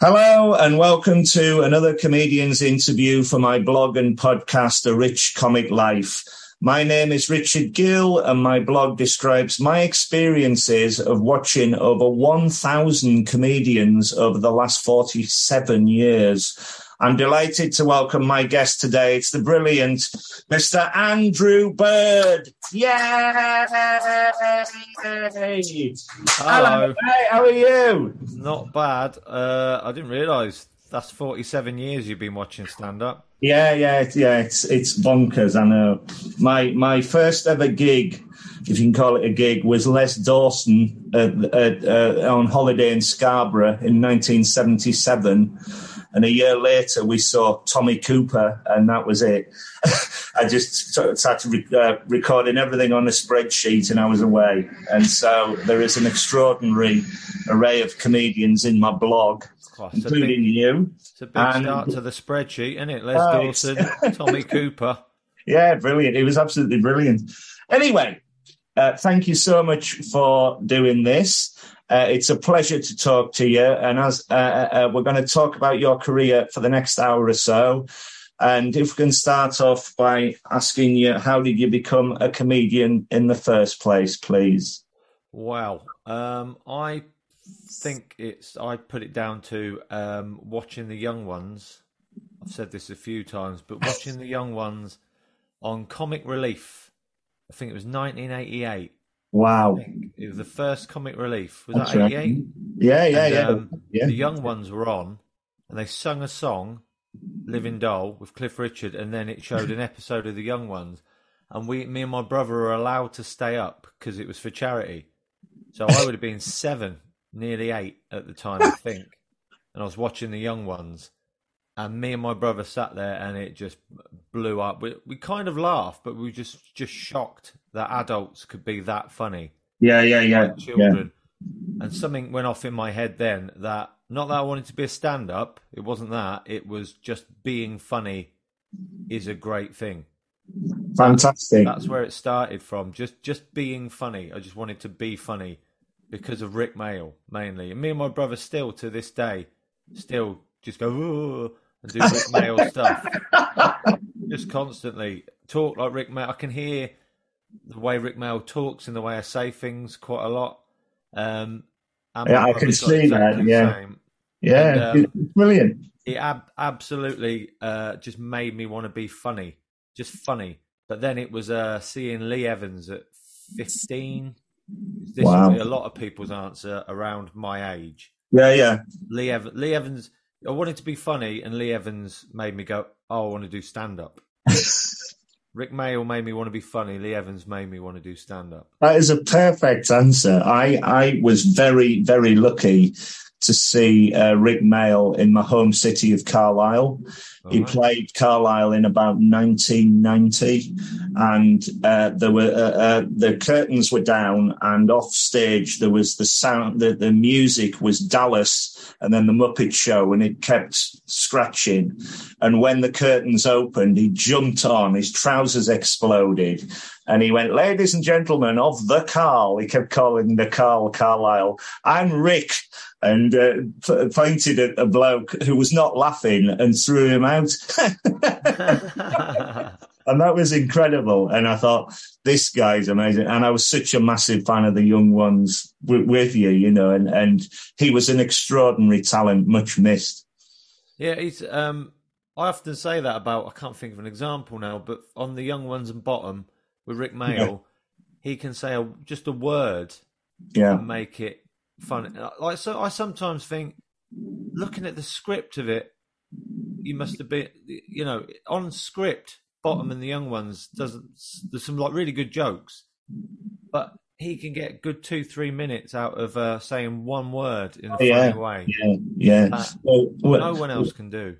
Hello and welcome to another comedian's interview for my blog and podcast, A Rich Comic Life. My name is Richard Gill and my blog describes my experiences of watching over 1,000 comedians over the last 47 years. I'm delighted to welcome my guest today. It's the brilliant Mr. Andrew Bird. Yay! Hello. Hey, how are you? Not bad. Uh, I didn't realise that's 47 years you've been watching stand up. Yeah, yeah, yeah. It's it's bonkers. I know. My my first ever gig, if you can call it a gig, was Les Dawson at, at, uh, on holiday in Scarborough in 1977, and a year later we saw Tommy Cooper, and that was it. I just started uh, recording everything on a spreadsheet, and I was away. And so there is an extraordinary array of comedians in my blog, including big, you. it's a big And- start to the spreadsheet, isn't it? Les Oh, Dawson, Tommy Cooper. Yeah, brilliant. It was absolutely brilliant. Anyway, uh, thank you so much for doing this. Uh, it's a pleasure to talk to you. And as uh, uh, we're going to talk about your career for the next hour or so. And if we can start off by asking you, how did you become a comedian in the first place, please? Wow. Um, I think it's. I put it down to um, watching the young ones. I've said this a few times, but watching the young ones on Comic Relief. I think it was 1988. Wow. It was the first Comic Relief. Was That's that right. 88? Yeah, yeah, And, yeah. um, yeah. The young ones were on, and they sung a song, "Living Doll" with Cliff Richard, and then it showed an episode of the young ones. And we, me and my brother, were allowed to stay up because it was for charity. So I would have been seven, nearly eight at the time, I think. And I was watching the young ones, and me and my brother sat there, and it just blew up. We, we kind of laughed, but we were just just shocked that adults could be that funny yeah, yeah, yeah. children. And something went off in my head then that not that I wanted to be a stand up, it wasn't that, it was just being funny is a great thing. Fantastic. That's where it started from. Just just being funny. I just wanted to be funny because of Rik Mayall mainly. And me and my brother still to this day still just go and do Rik Mayall stuff. Just constantly talk like Rik Mayall. I can hear the way Rik Mayall talks and the way I say things quite a lot. Um, Yeah, I can see that, exactly the yeah. same. yeah, and, um, it's brilliant. It ab- absolutely uh, just made me want to be funny, just funny. But then it was uh, seeing Lee Evans at 15. This Wow. will be a lot of people's answer around my age. Yeah, yeah. Lee, Ev- Lee Evans, I wanted to be funny, and Lee Evans made me go, Oh, I want to do stand up. Rik Mayall made me want to be funny. Lee Evans made me want to do stand up. That is a perfect answer. I, I was very, very lucky to see uh, Rik Mayall in my home city of Carlisle. He played Carlisle in about 1990, and uh, there were uh, uh, the curtains were down, and off stage there was the sound. The, the music was Dallas, and then the Muppet Show, and it kept scratching. And when the curtains opened, he jumped on. His trousers exploded, and he went, "Ladies and gentlemen of the Carl." He kept calling the Carl Carlisle. I'm Rick and uh, p- pointed at a bloke who was not laughing and threw him out. and that was incredible. And I thought, this guy's amazing. And I was such a massive fan of the young ones w- with you, you know, and, and he was an extraordinary talent, much missed. Yeah, he's. Um, I often say that about. I can't think of an example now, but on the young ones and bottom with Rik Mayall, he can say a, just a word Yeah. and make it fun. Like so, I sometimes think, looking at the script of it, you must have been, you know, on script. Bottom and the young ones doesn't. There's some like really good jokes, but he can get good two three minutes out of uh, saying one word in a funny Yeah. way. Yeah. Yeah. That Well, well- no one else can do.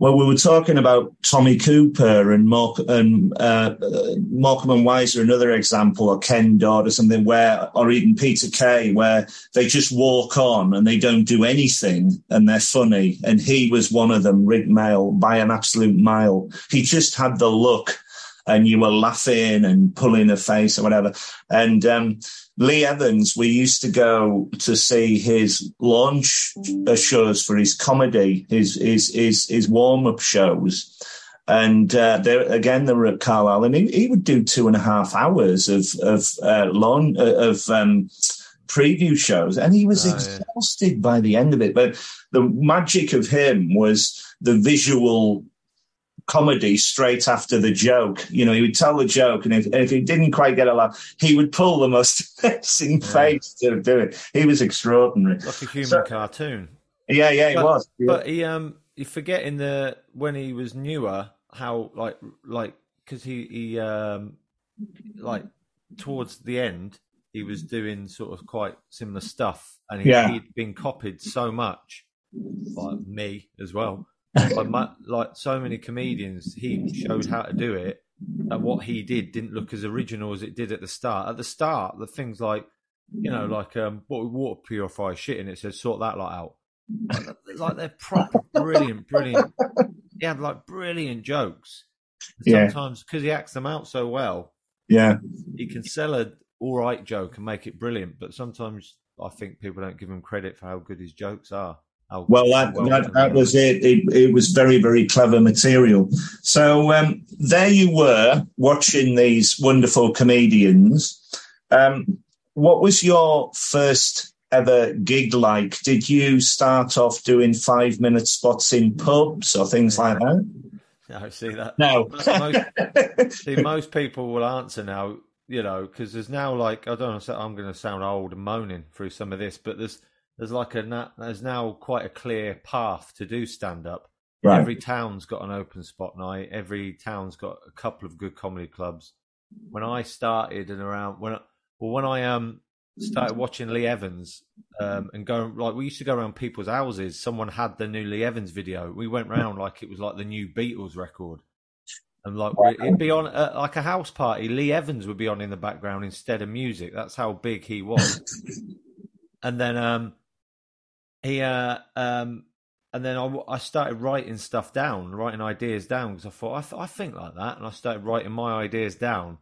Well, we were talking about Tommy Cooper and, Mark, and uh, Morecambe and Wise, another example, or Ken Dodd or something, where, or even Peter Kay, where they just walk on and they don't do anything and they're funny. And he was one of them, Rik Mayall, by an absolute mile. He just had the look and you were laughing and pulling a face or whatever. And um, Lee Evans, we used to go to see his launch uh, shows for his comedy, his his his, his warm up shows. And uh, there again, they were at Carlisle, and he, he would do two and a half hours of of uh, lawn uh, of um, preview shows, and he was oh, exhausted yeah. by the end of it. But the magic of him was the visual comedy straight after the joke. You know, he would tell the joke, and if, if he didn't quite get a laugh, he would pull the most amazing yeah. face to do it. He was extraordinary, like a human so, cartoon. Yeah, yeah, he but, was. But he um, you forget in the when he was newer how like like because he he um like towards the end he was doing sort of quite similar stuff, and he, yeah. he'd been copied so much by me as well. By my, like so many comedians, he showed how to do it. That what he did didn't look as original as it did at the start. At the start, the things like you know, like um, what water purifier shit, and it said sort that lot out. Like, like they're proper brilliant, brilliant. He had like brilliant jokes. Sometimes because yeah. he acts them out so well, yeah, he can sell a all right joke and make it brilliant. But sometimes I think people don't give him credit for how good his jokes are. Well, that, well that, that was it. it. it. was very, very clever material. So um, there you were watching these wonderful comedians. Um, what was your first ever gig like? Did you start off doing five minute spots in pubs or things like that? No, see that. No. most, see, most people will answer now you know, because there's now like I don't know, I'm going to sound old and moaning through some of this, but there's there's like a there's now quite a clear path to do stand up. Right. Every town's got an open spot night. Every town's got a couple of good comedy clubs. When I started and around when well when I um started watching Lee Evans um, and going like we used to go around people's houses. Someone had the new Lee Evans video. We went round like it was like the new Beatles record. And like it'd be on uh, like a house party. Lee Evans would be on in the background instead of music. That's how big he was. and then um, he uh, um, and then I, I started writing stuff down, writing ideas down because I thought I, th- I think like that, and I started writing my ideas down.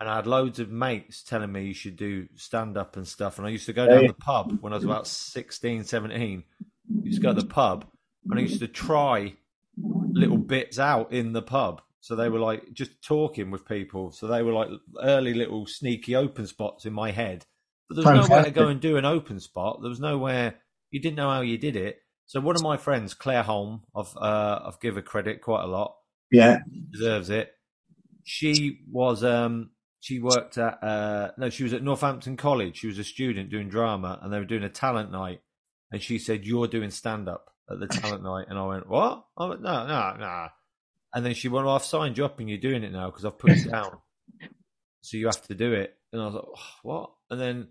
And I had loads of mates telling me you should do stand up and stuff. And I used to go down hey. the pub when I was about 16, 17. I used to go to the pub and I used to try little bits out in the pub so they were like just talking with people. So they were like early little sneaky open spots in my head. But there was Fantastic. nowhere to go and do an open spot. There was nowhere you didn't know how you did it. So one of my friends, Claire Holm, I've uh, I've given credit quite a lot. Yeah, deserves it. She was um she worked at uh no she was at Northampton College. She was a student doing drama, and they were doing a talent night. And she said, "You're doing stand up at the talent night," and I went, "What?" I went, "No, no, no." And then she went, well, I've signed you up and you're doing it now because I've put it down. so you have to do it. And I was like, oh, what? And then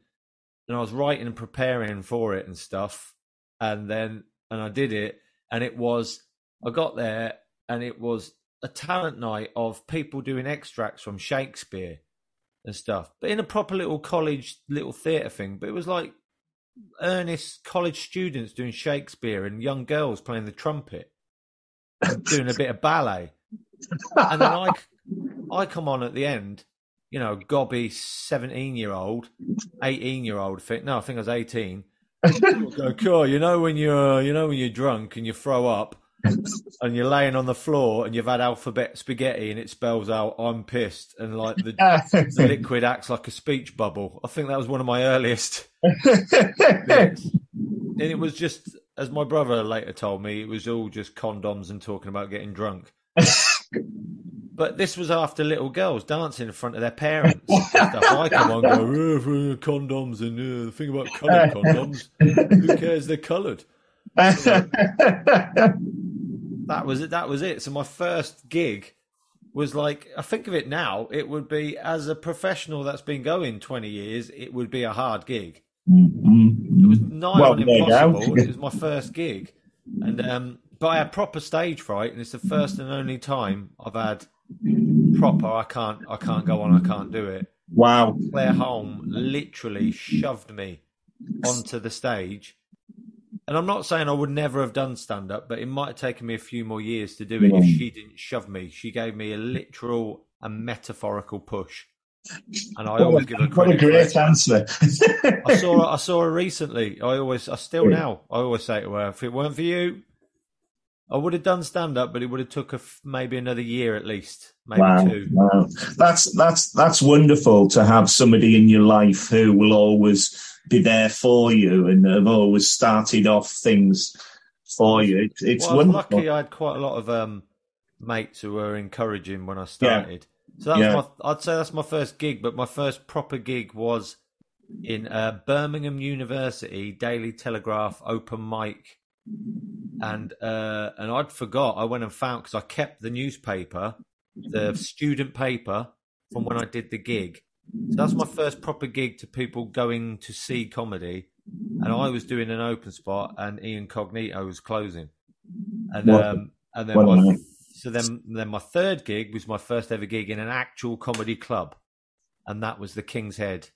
and I was writing and preparing for it and stuff. And then, and I did it. And it was, I got there and it was a talent night of people doing extracts from Shakespeare and stuff, but in a proper little college, little theatre thing. But it was like earnest college students doing Shakespeare and young girls playing the trumpet doing a bit of ballet. And then I, I come on at the end, you know, gobby 17 year old, 18 year old, thing. no, I think I was 18. go, cool. You know, when you're, you know, when you're drunk and you throw up and you're laying on the floor and you've had alphabet spaghetti and it spells out I'm pissed and like the, the liquid acts like a speech bubble. I think that was one of my earliest. and it was just as my brother later told me, it was all just condoms and talking about getting drunk. but this was after little girls dancing in front of their parents. I come on, go oh, condoms and uh, the thing about coloured condoms. Who cares? They're coloured. So, that was it. That was it. So my first gig was like I think of it now. It would be as a professional that's been going twenty years. It would be a hard gig. Mm-hmm. It was nigh well, on impossible. it was my first gig, and um, but I had proper stage fright, and it's the first and only time I've had proper. I can't. I can't go on. I can't do it. Wow. Claire Holm literally shoved me onto the stage. And I'm not saying I would never have done stand up, but it might have taken me a few more years to do it yeah. if she didn't shove me. She gave me a literal a metaphorical push. And I always give her what a great answer. I saw her, I saw her recently. I always, I still now, I always say to her, if it weren't for you, I would have done stand up, but it would have took a f- maybe another year at least, maybe wow, two. wow. That's that's that's wonderful to have somebody in your life who will always be there for you and have always started off things for you. It's, it's well, wonderful. lucky. I had quite a lot of um, mates who were encouraging when I started. So that Yeah. my, I'd say that's my first gig, but my first proper gig was in uh, Birmingham University Daily Telegraph open mic, and uh, and I'd forgot. I went and found because I kept the newspaper, the student paper from when I did the gig. So that's my first proper gig to people going to see comedy, and I was doing an open spot, and Ian Cognito was closing, and um, and then my, so then then my third gig was my first ever gig in an actual comedy club, and that was the King's Head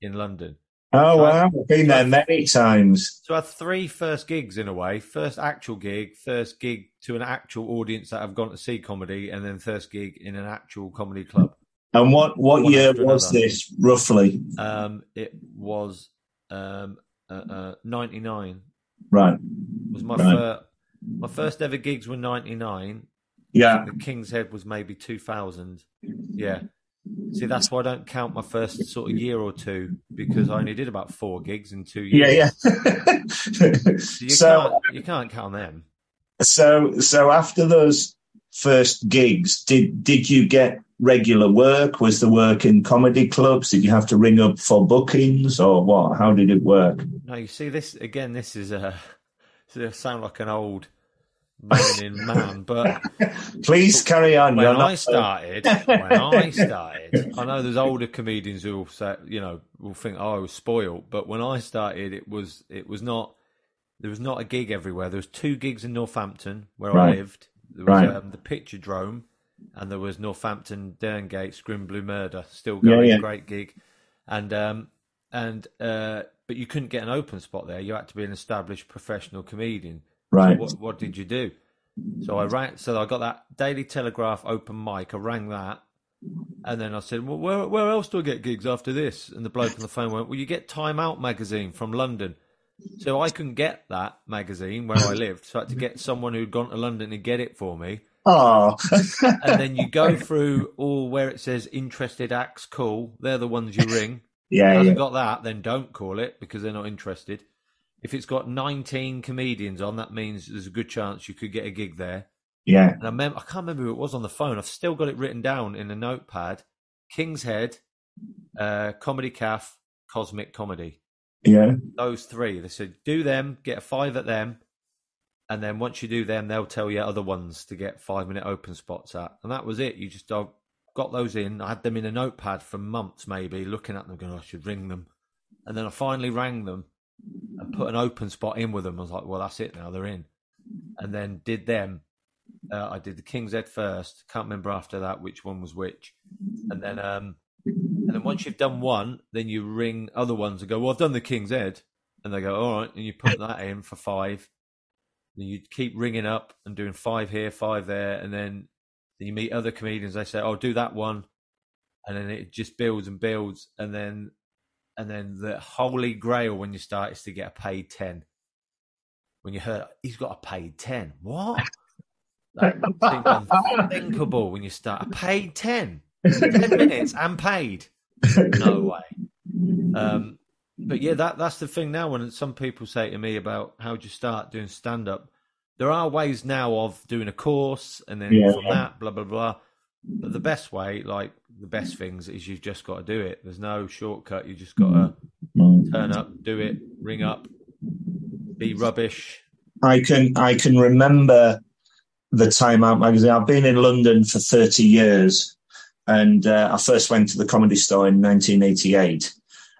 in London. Oh So wow, I've been there many times. So I had three first gigs in a way. First actual gig, first gig to an actual audience that I've gone to see comedy, and then first gig in an actual comedy club. And what what One year was another. this roughly? Um, it was um, uh, uh, 99 Right. was my Right. first my first ever gigs were 99 Yeah. the king's head was maybe 2000 yeah see that's why i don't count my first sort of year or two because i only did about four gigs in two years yeah. so you, so can't, you can't count them so so after those first gigs, did did you get regular work? Was the work in comedy clubs? Did you have to ring up for bookings or what? How did it work? no you see this again this is a this is- sound like an old moaning man but Please carry on. when I started, when I started, I know there's older comedians who will say, you know, will think, "Oh, I was spoiled," but when I started, it was it was not. There was not a gig everywhere. There was two gigs in Northampton where I lived. There was Right. um, the Picturedrome, and there was Northampton Derngate Screaming Blue Murder, still Yeah, going, yeah. great gig, and um and uh, but you couldn't get an open spot there. You had to be an established professional comedian. Right. So what, what did you do? So I rang. So I got that Daily Telegraph open mic. I rang that, and then I said, "Well, where where else do I get gigs after this?" And the bloke on the phone went, "Well, you get Time Out magazine from London." So I couldn't get that magazine where I lived. So I had to get someone who'd gone to London to get it for me. Oh, And then you go through all where it says interested acts, call. They're the ones you ring. yeah, yeah. hasn't got that, then don't call it because they're not interested. If it's got 19 comedians on, that means there's a good chance you could get a gig there. yeah. And I, mem- I can't remember who it was on the phone. I've still got it written down in a notepad. King's Head, uh, Comedy Cafe, Cosmic Comedy. Yeah. Those three. They said, do them, get a five at them. And then once you do them, they'll tell you other ones to get five minute open spots at. And that was it. You just I got those in. I had them in a notepad for months, maybe, looking at them, going, "Oh, I should ring them. And then I finally rang them and put an open spot in with them. I was like, well, that's it now, they're in. And then did them. Uh, I did the King's Head first. Can't remember after that which one was which. And then, um, and then once you've done one, then you ring other ones and go, well, I've done the King's Head. And they go, all right. And you put that in for five. And you keep ringing up and doing five here, five there. And then, then you meet other comedians. They say, oh, do that one. And then it just builds and builds. And then and then the holy grail when you start is to get a paid 10 when you heard he's got a paid 10 what? Seems unthinkable when you start. A paid 10 10 minutes and paid? No way. Um but yeah that that's the thing now when some people say to me about how do you start doing stand up there are ways now of doing a course and then Yeah. from that blah blah blah but the best way like the best things is you've just got to do it there's no shortcut you just got to turn up do it ring up be rubbish I can I can remember the Time Out magazine. I've been in London for thirty years, and uh, I first went to the Comedy Store in 1988,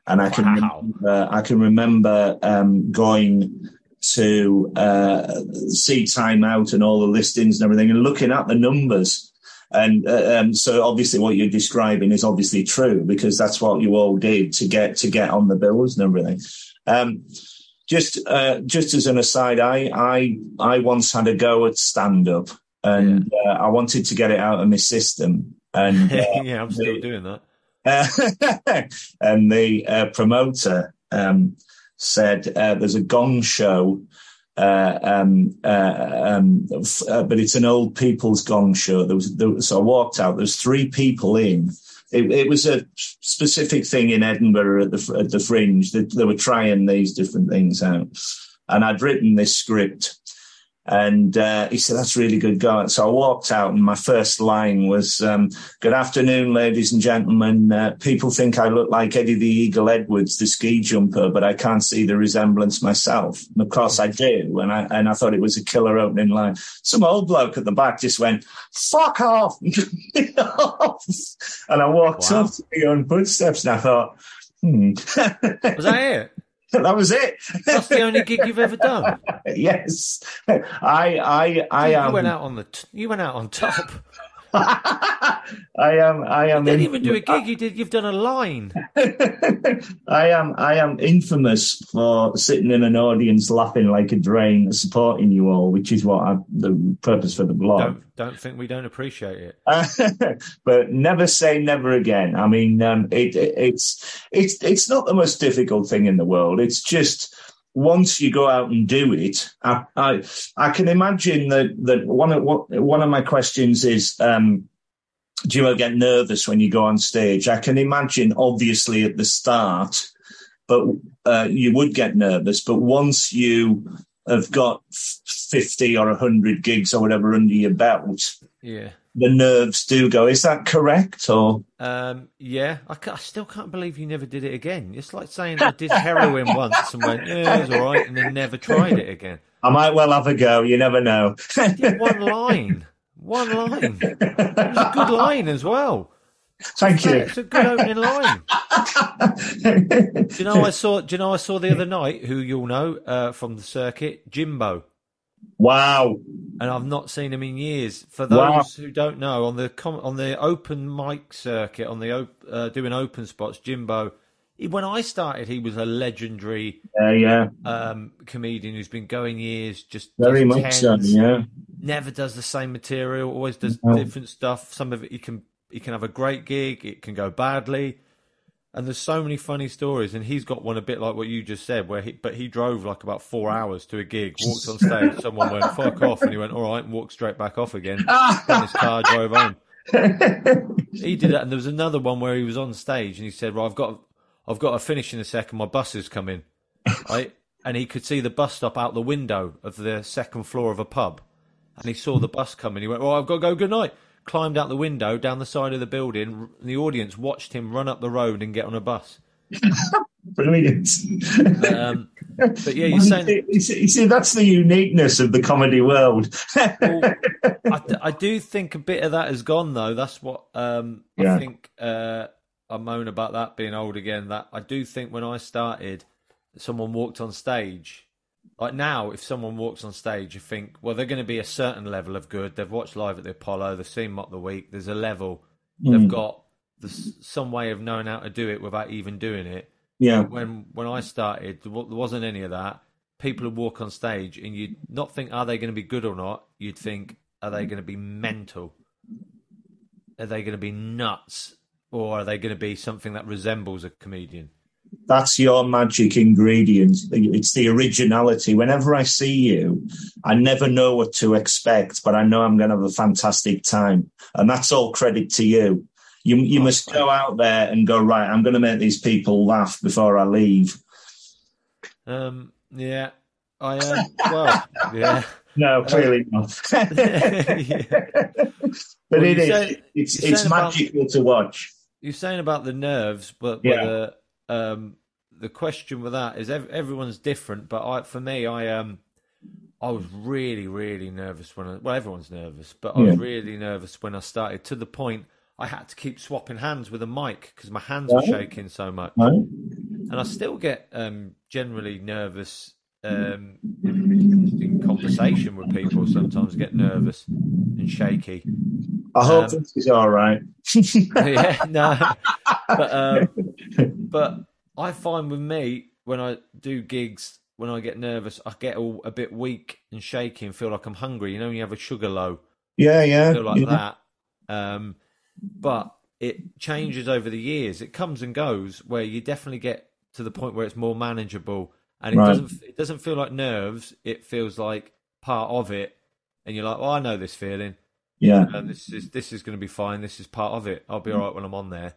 and I can Wow. remember, I can remember um, going to uh, see Time Out and all the listings and everything, and looking at the numbers. And uh, um, so, obviously, what you're describing is obviously true because that's what you all did to get to get on the bills and everything. Um, just uh, just as an aside, I I I once had a go at stand up, and uh, I wanted to get it out of my system. and uh, yeah, I'm still doing that. And the uh, promoter um, said uh, there's a gong show, uh, um, uh, um, uh, but it's an old people's gong show. There was, there, so I walked out. There was three people in. It, it, was a specific thing in Edinburgh at the at the Fringe. They, they were trying these different things out, and I'd written this script and uh, he said, that's really good going. So I walked out and my first line was, um, good afternoon, ladies and gentlemen. Uh, people think I look like Eddie the Eagle Edwards, the ski jumper, but I can't see the resemblance myself. And of course I do. And I, and I thought it was a killer opening line. Some old bloke at the back just went, fuck off. and I walked wow. up to my own footsteps and I thought, hmm. was that it? that was it. That's the only gig you've ever done. yes, I, I, I you, am. You went out on the. T- you went out on top. I am. I am. You didn't even do a gig. You did. You've done a line. I am. I am infamous for sitting in an audience laughing like a drain, supporting you all, which is what I, the purpose for the blog. Don't, don't think we don't appreciate it. but never say never again. I mean, um, it, it, it's it's it's not the most difficult thing in the world. It's just once you go out and do it, I, I, I can imagine that, that one of one of my questions is, um, do you ever get nervous when you go on stage? I can imagine, obviously, at the start, but uh, you would get nervous. But once you have got fifty or hundred gigs or whatever under your belt, yeah, the nerves do go. Is that correct? Or um, yeah, I, I, still can't believe you never did it again. It's like saying I did heroin once and went, yeah, it was all right, and then never tried it again. I might well have a go. You never know. one line, one line. It was a good line as well. Thank you. It's a good opening line. do you know I saw? Do you know I saw the other night? Who you'll know uh, from the circuit, Jimbo. Wow. And I've not seen him in years. For those wow. who don't know, on the on the open mic circuit, on the uh, doing open spots, Jimbo. He, when I started, he was a legendary, uh, yeah, um, comedian who's been going years. Just very much tens, so, yeah. Never does the same material. Always does no. different stuff. Some of it he can he can have a great gig. It can go badly. And there's so many funny stories, and he's got one a bit like what you just said, where he but he drove like about four hours to a gig, walked on stage, someone went fuck off, and he went all right, and walked straight back off again. got his car, drove home. he did that, and there was another one where he was on stage, and he said, "Well, I've got, I've got to finish in a second. My bus is coming." Right, and he could see the bus stop out the window of the second floor of a pub, and he saw the bus coming. He went, "Well, I've got to go. Good night." Climbed out the window down the side of the building. And the audience watched him run up the road and get on a bus. Brilliant. But, um, but yeah, you're saying you see that's the uniqueness of the comedy world. well, I, I, do think a bit of that has gone though. That's what um, yeah. I think. Uh, I moan about that being old again. That I do think when I started, someone walked on stage like now, if someone walks on stage, you think, well, they're going to be a certain level of good. They've watched live at the Apollo, they've seen Mock the Week. There's a level. Mm. They've got some way of knowing how to do it without even doing it. Yeah. When when I started, there wasn't any of that. People would walk on stage, and you'd not think, are they going to be good or not? You'd think, are they going to be mental? Are they going to be nuts? Or are they going to be something that resembles a comedian? That's your magic ingredient. It's the originality. Whenever I see you, I never know what to expect, but I know I'm going to have a fantastic time. And that's all credit to you. You, you oh, must go out there and go, right, I'm going to make these people laugh before I leave. Um, yeah, I am. Um, well, yeah. No, clearly not. yeah. But well, it is. It's it's magical about, to watch. You're saying about the nerves, but, but yeah. the um, the question with that is everyone's different, but I, for me, I um, I was really, really nervous when I, well, everyone's nervous, but I yeah. was really nervous when I started to the point I had to keep swapping hands with a mic because my hands were shaking so much. And I still get um, generally nervous um, in conversation with people. Sometimes get nervous and shaky. I hope um, this is all right. yeah, no, but um, but I find with me when I do gigs, when I get nervous, I get all a bit weak and shaky and feel like I'm hungry. You know, when you have a sugar low. Yeah, yeah. I feel like yeah. that. Um, but it changes over the years. It comes and goes. Where you definitely get to the point where it's more manageable, and it Right. doesn't it doesn't feel like nerves. It feels like part of it, and you're like, "Oh, I know this feeling. Yeah. and this is this is going to be fine. This is part of it. I'll be all right when I'm on there.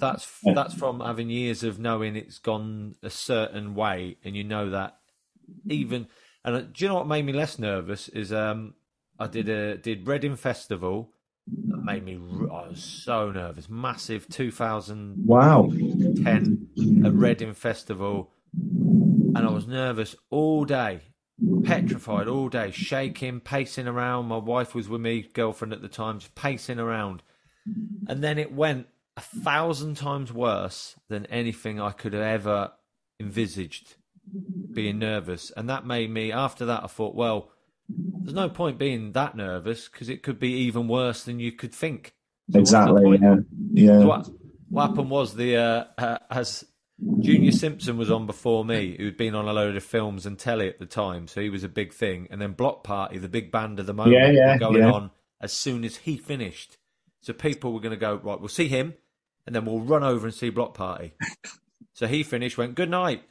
That's that's from having years of knowing it's gone a certain way, and you know that even. And uh, do you know what made me less nervous is um I did a did Reading Festival. That made me I was so nervous. Massive 2010 Wow. 10 at Reading Festival, and I was nervous all day, petrified all day, shaking, pacing around. My wife was with me, girlfriend at the time, just pacing around. And then it went a thousand times worse than anything I could have ever envisaged being nervous. And that made me, after that, I thought, well, there's no point being that nervous because it could be even worse than you could think. So Exactly. Yeah. Yeah. what, what happened was the uh, uh, as Junior Simpson was on before me, who'd been on a load of films and telly at the time, so he was a big thing. And then Bloc Party, the big band of the moment, Yeah, yeah, were going yeah. on as soon as he finished. So people were going to go right. We'll see him, and then we'll run over and see Bloc Party. so he finished, went good night,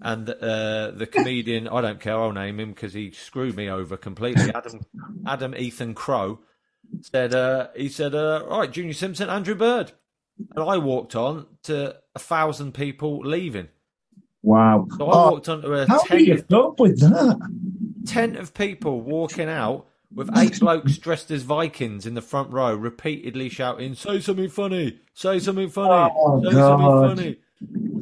and uh, the comedian I don't care, I'll name him because he screwed me over completely. Adam Adam Ethan Crow said uh, he said, uh, "All right, Junior Simpson, Andrew Bird," and I walked on to a thousand people leaving. Wow. So I Oh, walked onto a how tent cope with that? tent of people walking out with eight blokes dressed as Vikings in the front row, repeatedly shouting, "Say something funny! Say something funny! Oh, say God. something funny!"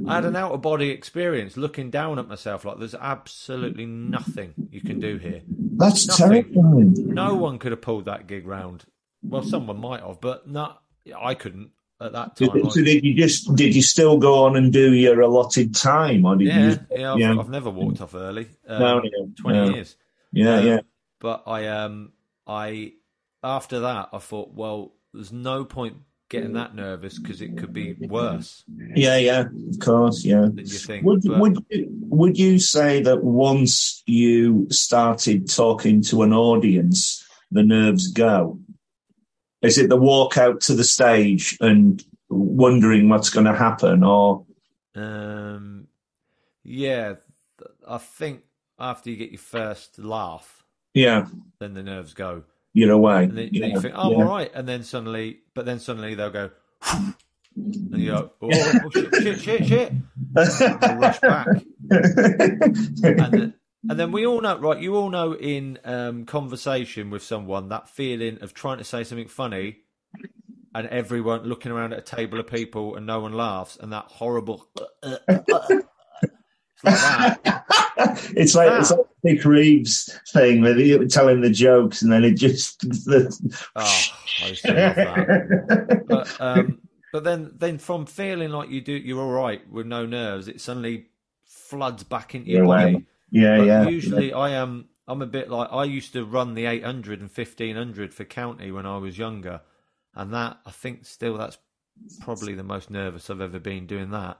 I had an out of body experience, looking down at myself like there's absolutely nothing you can do here. That's Nothing. terrifying. No one could have pulled that gig round. Well, someone might have, but not. I couldn't at that time. so I- did you just did you still go on and do your allotted time, or did yeah, you? yeah, I've, yeah. I've never walked off early. Um, No, no, Twenty no. years. Yeah, Um, yeah. But I um I after that I thought, well, there's no point getting that nervous because it could be worse Yeah, yeah, of course, yeah. think. Would But- would you, would you say that once you started talking to an audience, the nerves go? Is it the walk out to the stage and wondering what's going to happen, or um, yeah, I think after you get your first laugh, yeah, then the nerves go, you're away? and then, yeah, then you think, oh, yeah. all right, and then suddenly, but then suddenly they'll go, and you go, oh, oh, shit, shit, shit, shit, rush back. and then, and then we all know, right? You all know in um, conversation with someone that feeling of trying to say something funny, and everyone looking around at a table of people and no one laughs, and that horrible. it's like that. it's like it's like Vic Reeves thing with you telling the jokes and then it just the, Oh, I. But um, but then then from feeling like you do, you're all right with no nerves, it suddenly floods back into your Yeah, body. Yeah, But yeah. usually I am I'm a bit like I used to run the 800 and 1500 for county when I was younger and that I think still that's probably the most nervous I've ever been doing that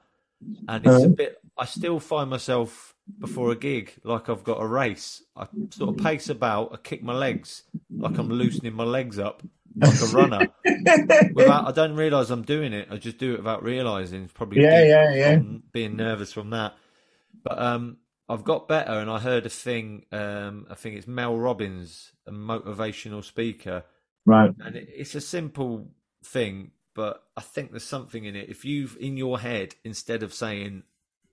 and it's a bit I still find myself before a gig like I've got a race I sort of pace about I kick my legs like I'm loosening my legs up like a runner without I don't realize I'm doing it I just do it without realizing it's probably Yeah, yeah, yeah. being nervous from that but um, I've got better, and I heard a thing. Um, I think it's Mel Robbins, a motivational speaker, Right. and it, it's a simple thing, but I think there's something in it. If you've in your head, instead of saying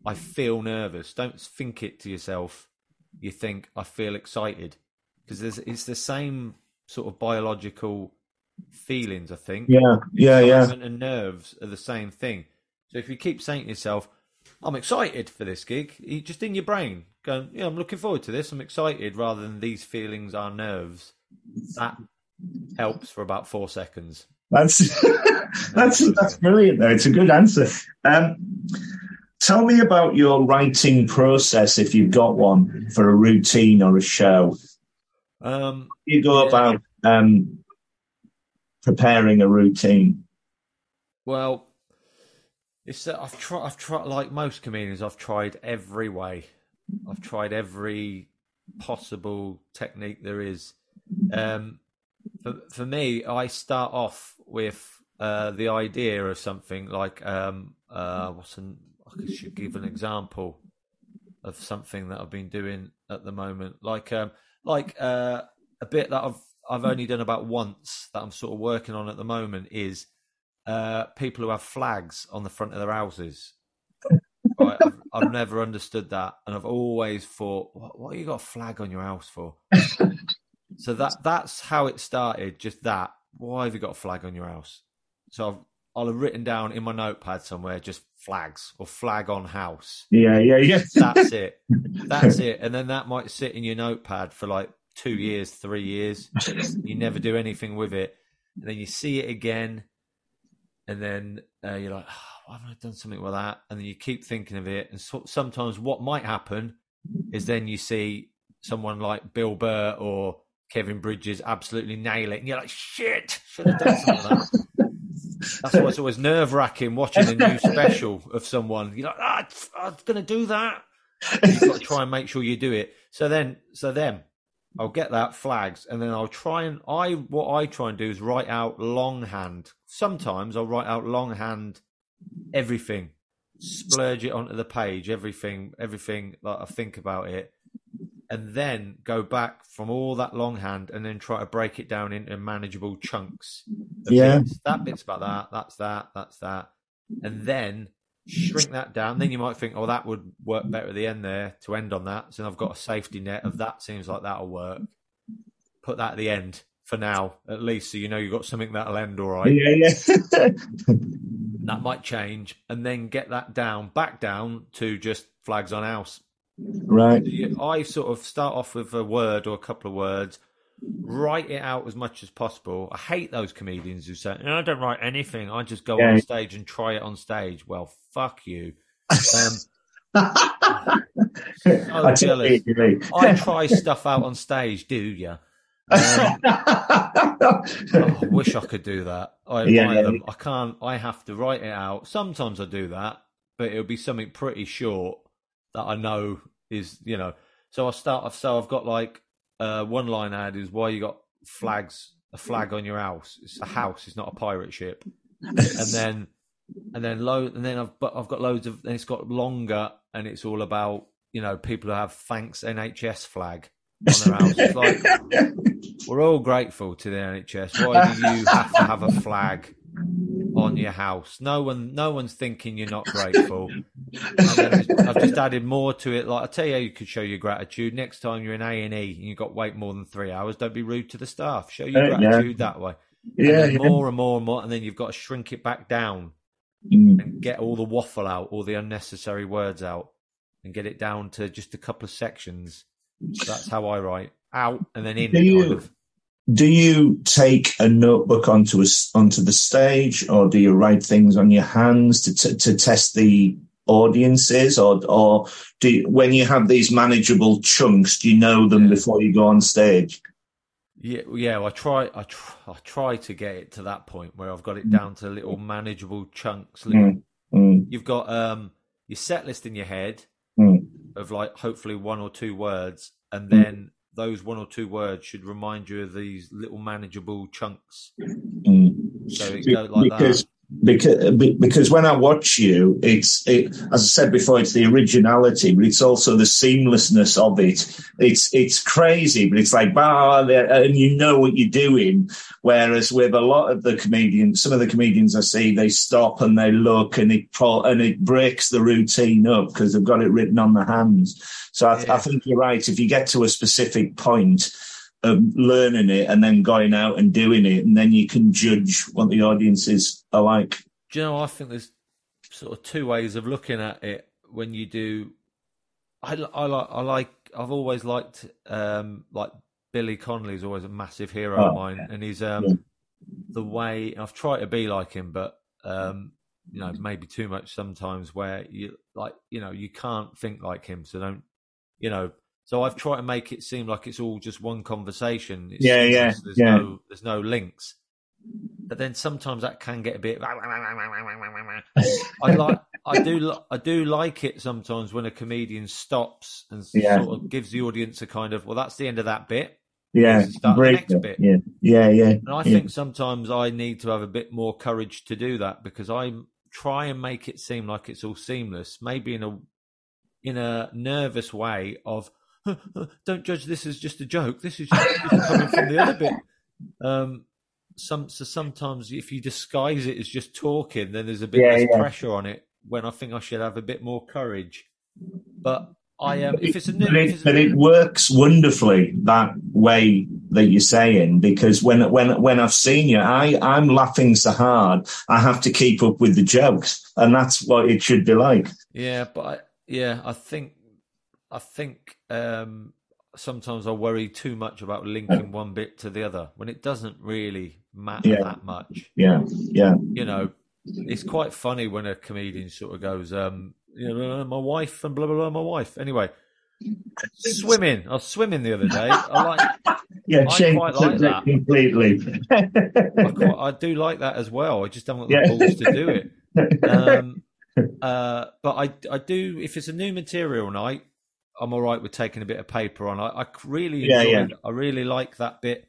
"I feel nervous," don't think it to yourself. You think "I feel excited," because it's the same sort of biological feelings. I think Yeah, yeah, yeah. and nerves are the same thing. So if you keep saying to yourself, I'm excited for this gig, you just in your brain going, Yeah, I'm looking forward to this, I'm excited, rather than these feelings are nerves, that helps for about four seconds. That's that's that's brilliant. Though it's a good answer. Um, tell me about your writing process, if you've got one, for a routine or a show. Um, You go Yeah. about um, preparing a routine. well, it's that I've tried. I've tried like most comedians. I've tried every way. I've tried every possible technique there is. Um, for for me, I start off with uh, the idea of something like um, uh, what's an I should give an example of something that I've been doing at the moment, like um, like uh, a bit that I've I've only done about once that I'm sort of working on at the moment is uh, people who have flags on the front of their houses. right, I've, I've, never understood that, and I've always thought, what, what you got a flag on your house for? so that that's how it started. Just that. Why have you got a flag on your house? So I've, I'll have written down in my notepad somewhere just flags or flag on house. Yeah, yeah, yeah. That's it. That's it. And then that might sit in your notepad for like two years, three years. You never do anything with it. And then you see it again. And then uh, you're like, oh, why haven't I done something with that? And then you keep thinking of it. And so, sometimes what might happen is then you see someone like Bill Burr or Kevin Bridges absolutely nail it. And you're like, shit, should have done something like that. That's why it's always nerve wracking watching a new special of someone. You're like, ah, I'm going to do that. You've got to try and make sure you do it. So then, so then I'll get that flags, and then I'll try and I what I try and do is write out longhand. Sometimes I'll write out longhand everything, splurge it onto the page, everything, everything that I think about it, and then go back from all that longhand and then try to break it down into manageable chunks. Yeah, bits. that bit's about that. That's that. That's that, and then shrink that down. Then you might think, oh, that would work better at the end there to end on that. So I've got a safety net of that. Seems like that'll work. Put that at the end for now, at least, so you know you've got something that'll end all right. Yeah, yeah. that might change, and then get that down, back down to just flags on house. Right. I sort of start off with a word or a couple of words, write it out as much as possible. I hate those comedians who say, no, I don't write anything. I just go yeah. on stage and try it on stage. Well, fuck you. Um, so jealous. I try stuff out on stage, do you? Um, oh, I wish I could do that. I admire yeah. them. I can't. I have to write it out. Sometimes I do that, but it'll be something pretty short that I know is you know. So I start. So I've got like uh, one line ad is why you got flags a flag on your house. It's a house. It's not a pirate ship. and then and then load and then I've but I've got loads of and it's got longer and it's all about you know people who have thanks NHS flag on their house. It's like we're all grateful to the NHS. Why do you have to have a flag on your house? No one, no one's thinking you're not grateful. I've just added more to it. Like I tell you, you could show your gratitude next time you're in A and E and you've got to wait more than three hours. Don't be rude to the staff. Show your uh, gratitude yeah. that way. Yeah, yeah, more and more and more, and then you've got to shrink it back down mm. and get all the waffle out, all the unnecessary words out, and get it down to just a couple of sections. That's how I write out and then in. Do you, kind of. do you take a notebook onto a, onto the stage, or do you write things on your hands to t- to test the audiences, or or do you, when you have these manageable chunks, do you know them before you go on stage? Yeah, yeah. I try, I try, I try to get it to that point where I've got it down to little manageable chunks. Little, mm. Mm. You've got um, your set list in your head mm. Of like hopefully one or two words, and mm. then those one or two words should remind you of these little manageable chunks. Mm. So it goes like because, that because uh, because when I watch you, it's it, as I said before, it's the originality, but it's also the seamlessness of it. It's it's crazy, but it's like bah, and you know what you're doing. Whereas with a lot of the comedians, some of the comedians I see, they stop and they look, and it and it breaks the routine up because they've got it written on their hands. So I, yeah. I think you're right. If you get to a specific point of learning it and then going out and doing it, and then you can judge what the audiences are like. Do you know? I think there's sort of two ways of looking at it when you do. I, I like I like I've always liked um, like Billy Connolly is always a massive hero oh, of mine, yeah. and he's um, yeah. the way I've tried to be like him, but um, you know maybe too much sometimes. Where you like you know you can't think like him, so don't you know so I've tried to make it seem like it's all just one conversation. It's yeah, yeah, there's yeah. No, there's no links. But then sometimes that can get a bit. I like, I do, I do like it sometimes when a comedian stops and yeah. sort of gives the audience a kind of, well, that's the end of that bit. Yeah, start the next bit. Yeah, yeah, yeah. And I yeah. think sometimes I need to have a bit more courage to do that because I try and make it seem like it's all seamless, maybe in a in a nervous way of don't judge this as just a joke. This is just, coming from the other bit. Um, some so sometimes if you disguise it as just talking, then there's a bit Yeah, less yeah. pressure on it. When I think I should have a bit more courage. But I um, if it's a new, but it, but it works wonderfully that way that you're saying because when when when I've seen you, I I'm laughing so hard I have to keep up with the jokes, and that's what it should be like. Yeah, but I, yeah, I think I think um, sometimes I worry too much about linking one bit to the other when it doesn't really matter Yeah. that much. Yeah, yeah, You know, it's quite funny when a comedian sort of goes, um, you know, my wife and blah blah blah, my wife. Anyway, swimming. I was swimming the other day. I like, yeah. I quite like that. completely. I, quite, I do like that as well. I just haven't got the Yeah. balls to do it. um, uh, but I, I do. If it's a new material night, I'm all right with taking a bit of paper on. I, I really Yeah, enjoy. yeah. I really like that bit.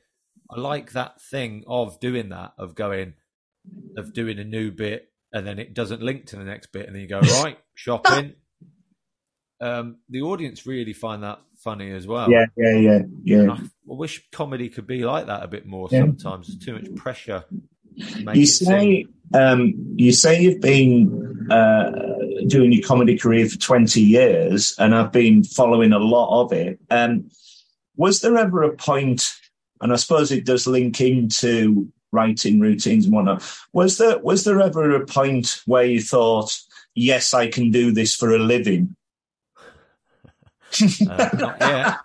I like that thing of doing that, of going, of doing a new bit, and then it doesn't link to the next bit, and then you go right shopping. Um, the audience really find that funny as well. yeah, yeah, yeah, yeah. I, I wish comedy could be like that a bit more. Yeah. Sometimes there's too much pressure. to You say um, you say you've been uh, doing your comedy career for twenty years, and I've been following a lot of it. Um, was there ever a point, and I suppose it does link into writing routines and whatnot? Was there was there ever a point where you thought, "Yes, I can do this for a living"? Uh, not yet.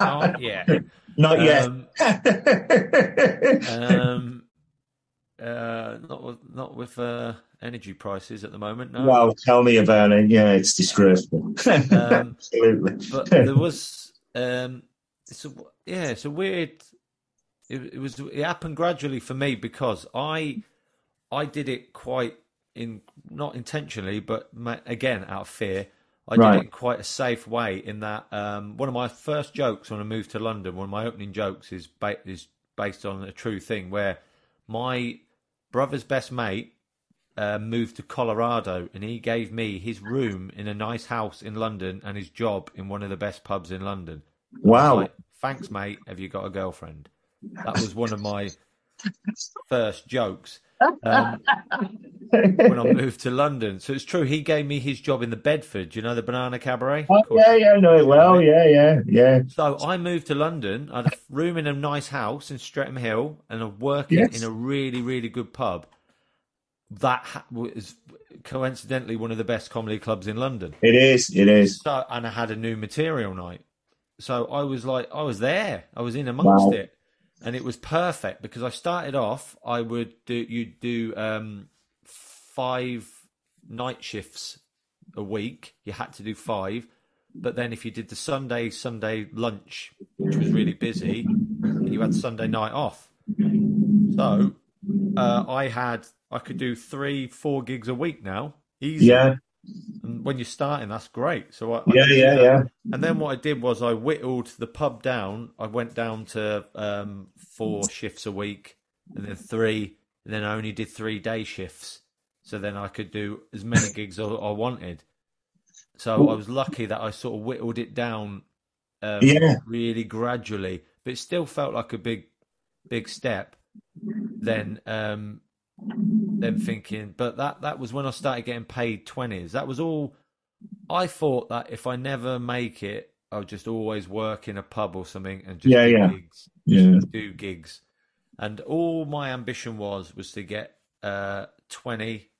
Not yet. Not yet. Um, um, uh, not with, not with uh, energy prices at the moment. No. well, tell me about it. Yeah, it's disgraceful. Um, Absolutely. but there was um, it's a yeah, it's a weird. It, it was it happened gradually for me because I I did it quite in not intentionally, but ma- again out of fear. I Right. did it in quite a safe way. In that um, one of my first jokes when I moved to London, one of my opening jokes is ba- is based on a true thing where my brother's best mate uh, moved to Colorado and he gave me his room in a nice house in London and his job in one of the best pubs in London. I Wow. like, Thanks, mate. Have you got a girlfriend? That was one of my first jokes um, when I moved to London. So it's true. He gave me his job in the Bedford. You know the Banana Cabaret. Oh, yeah, yeah, I know it well. Yeah, yeah, yeah. So I moved to London. I had a room in a nice house in Streatham Hill, and I'm working Yes. in a really, really good pub. That ha- was coincidentally one of the best comedy clubs in London. It is. It is. So, and I had a new material night. So I was like, I was there. I was in amongst Wow. it, and it was perfect because I started off. I would do you do um, five night shifts a week. You had to do five, but then if you did the Sunday Sunday lunch, which was really busy, you had Sunday night off. So uh, I had I could do three four gigs a week now. Easy. Yeah, And when you're starting, that's great. So I, I yeah, yeah, that. yeah. And then what I did was I whittled the pub down. I went down to um, four shifts a week, and then three, and then I only did three day shifts. So then I could do as many gigs as I wanted. So I was lucky that I sort of whittled it down, um, Yeah. really gradually, but it still felt like a big, big step. Then, um, then thinking, but that that was when I started getting paid twenties. That was all. I thought that if I never make it, I'll just always work in a pub or something and just Yeah, do yeah. gigs, Yeah. do gigs. And all my ambition was was to get uh, twenty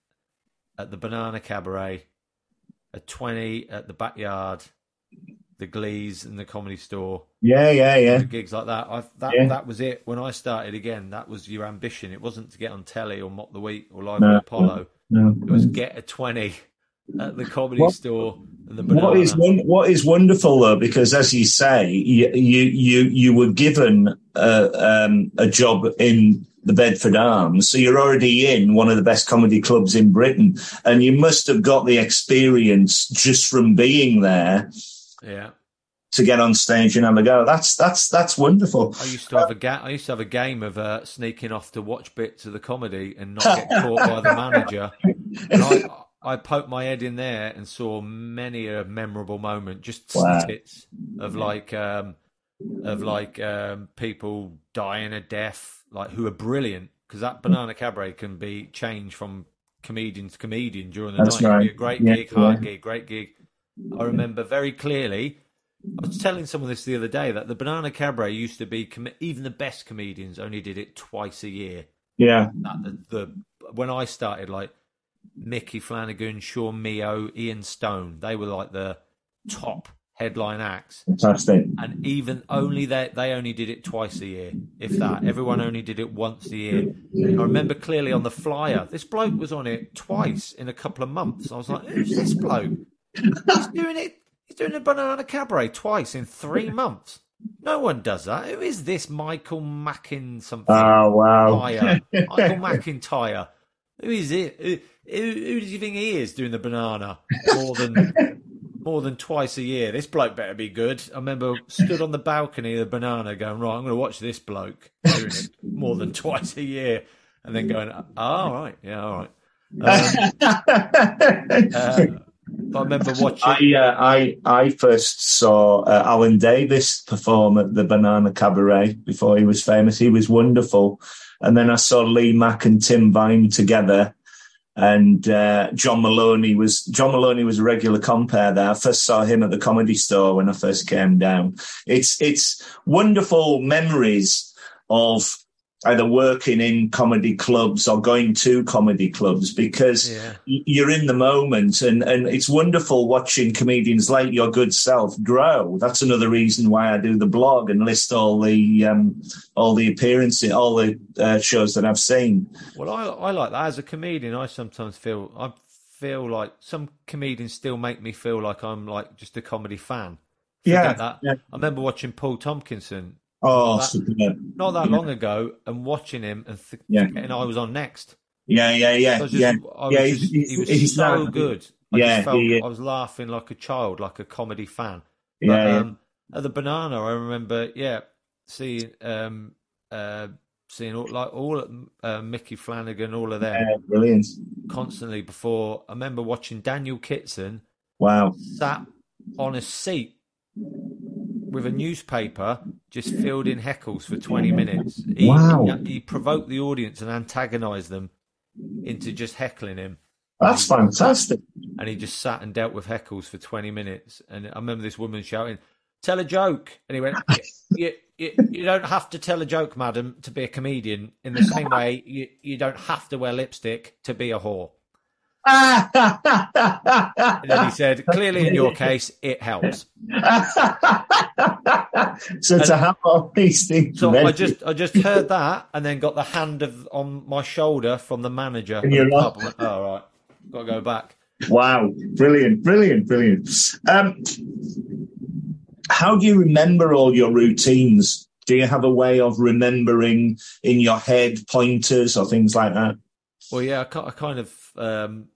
at the Banana Cabaret, a twenty at the Backyard, the Glees, and the Comedy Store Yeah, yeah, yeah. gigs like that. I, that Yeah. that was it. When I started again, that was your ambition. It wasn't to get on telly or mock the week or live No. on Apollo. No. It was get a twenty at the comedy What- store and the banana. What is what is wonderful though, because as you say, you you you, you were given a, um, a job in the Bedford Arms, so you're already in one of the best comedy clubs in Britain, and you must have got the experience just from being there yeah, to get on stage and have a go. That's that's that's wonderful. I used to have a ga- I used to have a game of uh, sneaking off to watch bits of the comedy and not get caught by the manager. And I, I poked my head in there and saw many a memorable moment, just Wow. snippets of like um, of like um, people dying a death, like who are brilliant because that banana cabaret can be changed from comedian to comedian during the That's night. Right. a great Yeah, gig, hard yeah. gig, great gig. I remember very clearly. I was telling someone this the other day that the Banana Cabaret used to be com- even the best comedians only did it twice a year. Yeah, That the, the when I started, like Micky Flanagan, Sean Meo, Ian Stone, they were like the top headline acts, fantastic. and even only they they only did it twice a year, if that. Everyone only did it once a year. I remember clearly on the flyer, this bloke was on it twice in a couple of months. I was like, who's this bloke? He's doing it. He's doing a banana cabaret twice in three months. No one does that. Who is this Michael Mackin something? Oh wow. Michael McIntyre. Who is it? Who, who, who does you think he is doing the banana more than more than twice a year? This bloke better be good. I remember stood on the balcony of the banana going, right, I'm going to watch this bloke doing it more than twice a year. And then going, oh, all right, yeah, all right. Um, uh, but I remember watching. I, uh, I I first saw uh, Alan Davies perform at the Banana Cabaret before he was famous. He was wonderful, and then I saw Lee Mack and Tim Vine together, and uh, John Moloney was John Moloney was a regular compare there. I first saw him at the Comedy Store when I first came down. It's it's wonderful memories of either working in comedy clubs or going to comedy clubs because Yeah. you're in the moment and, and it's wonderful watching comedians like your good self grow. That's another reason why I do the blog and list all the, um, all the appearances, all the uh, shows that I've seen. Well, I I like that as a comedian. I sometimes feel I feel like some comedians still make me feel like I'm like just a comedy fan. Yeah, that. yeah. I remember watching Paul Tonkinson Oh, That- superb. not that Yeah. long ago and watching him and th- Yeah. forgetting I was on next. Yeah, yeah, yeah, just, yeah. Yeah, just- he's- he was he's so good. I Yeah, just felt he. I was laughing like a child, like a comedy fan. But, Yeah, yeah. um, at the banana, I remember, yeah, seeing um, uh, seeing all, like all uh, Micky Flanagan, all of them Yeah, brilliant. constantly before. I remember watching Daniel Kitson Wow. sat on a seat with a newspaper, just filled in heckles for 20 minutes. He, Wow. he, he provoked the audience and antagonized them into just heckling him. That's fantastic. And he just sat and dealt with heckles for 20 minutes. And I remember this woman shouting, Tell a joke. And he went, you, you, you don't have to tell a joke, madam, to be a comedian. In the same way, you, you don't have to wear lipstick to be a whore. And then he said, Clearly, in your case, it helps. so to have all these things So I just I just heard that and then got the hand of on my shoulder from the manager. And you're of the off. pub. I went, oh, right. Got to go back. Wow, brilliant, brilliant, brilliant. Um, how do you remember all your routines? Do you have a way of remembering in your head pointers or things like that? Well, yeah, I, I kind of um,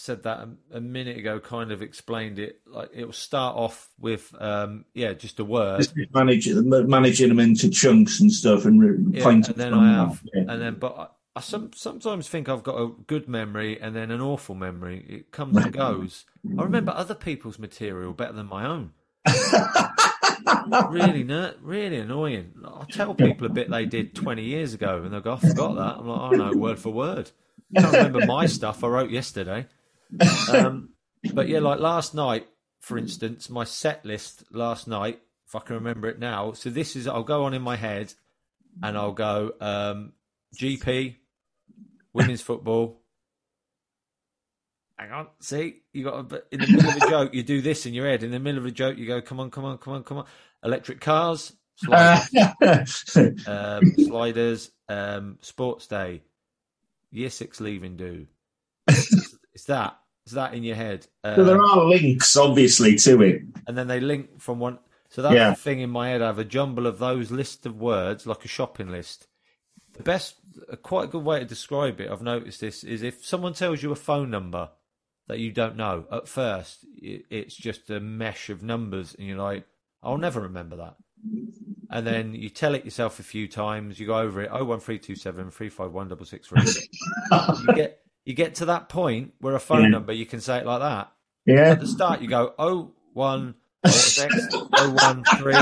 said that a, a minute ago. Kind of explained it. Like it will start off with um, yeah, just a word, manage, managing them into chunks and stuff and yeah, and then I have, yeah. and then but I, I some, sometimes think I've got a good memory and then an awful memory. It comes and goes. I remember other people's material better than my own. really, ner- really annoying. I tell people a bit they did 20 years ago, and they'll go, "I forgot that." I'm like, "I know word for word." I can't remember my stuff I wrote yesterday. Um, but yeah, like last night, for instance, my set list last night, if I can remember it now. So this is, I'll go on in my head, and I'll go um, GP, women's football. Hang on, see, you got a bit, in the middle of a joke, you do this in your head. In the middle of a joke, you go, "Come on, come on, come on, come on!" Electric cars, sliders, um, sliders, um, sports day, year six leaving do. It's that. It's that in your head. Uh, so there are links, obviously, to it. and then they link from one. So that's Yeah. the thing in my head. I have a jumble of those list of words, like a shopping list. The best, a quite good way to describe it, I've noticed this, is if someone tells you a phone number that you don't know, at first, it's just a mesh of numbers, and you're like, I'll never remember that. And then you tell it yourself a few times. You go over it. Oh one three two seven three five one double six three. You get you get to that point where a phone Yeah. number you can say it like that. Yeah. At the start, you go oh one oh, oh one three.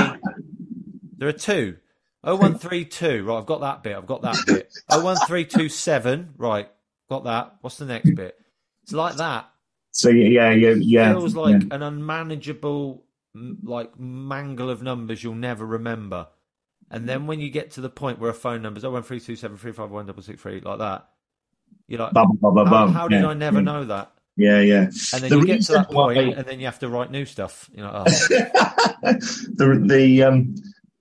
There are two. Oh one three two. Right, I've got that bit. I've got that bit. Oh one three two seven. Right, got that. What's the next bit? It's like that. So yeah, yeah, yeah. It feels like yeah. an unmanageable like mangle of numbers you'll never remember. And then when you get to the point where a phone number's oh one three two seven three five one double six three like that, you're like, Bum, bum, bum, how, how did yeah. I never yeah. know that? Yeah, yeah. And then The you get to that point, why- and then you have to write new stuff. You know, oh, the the um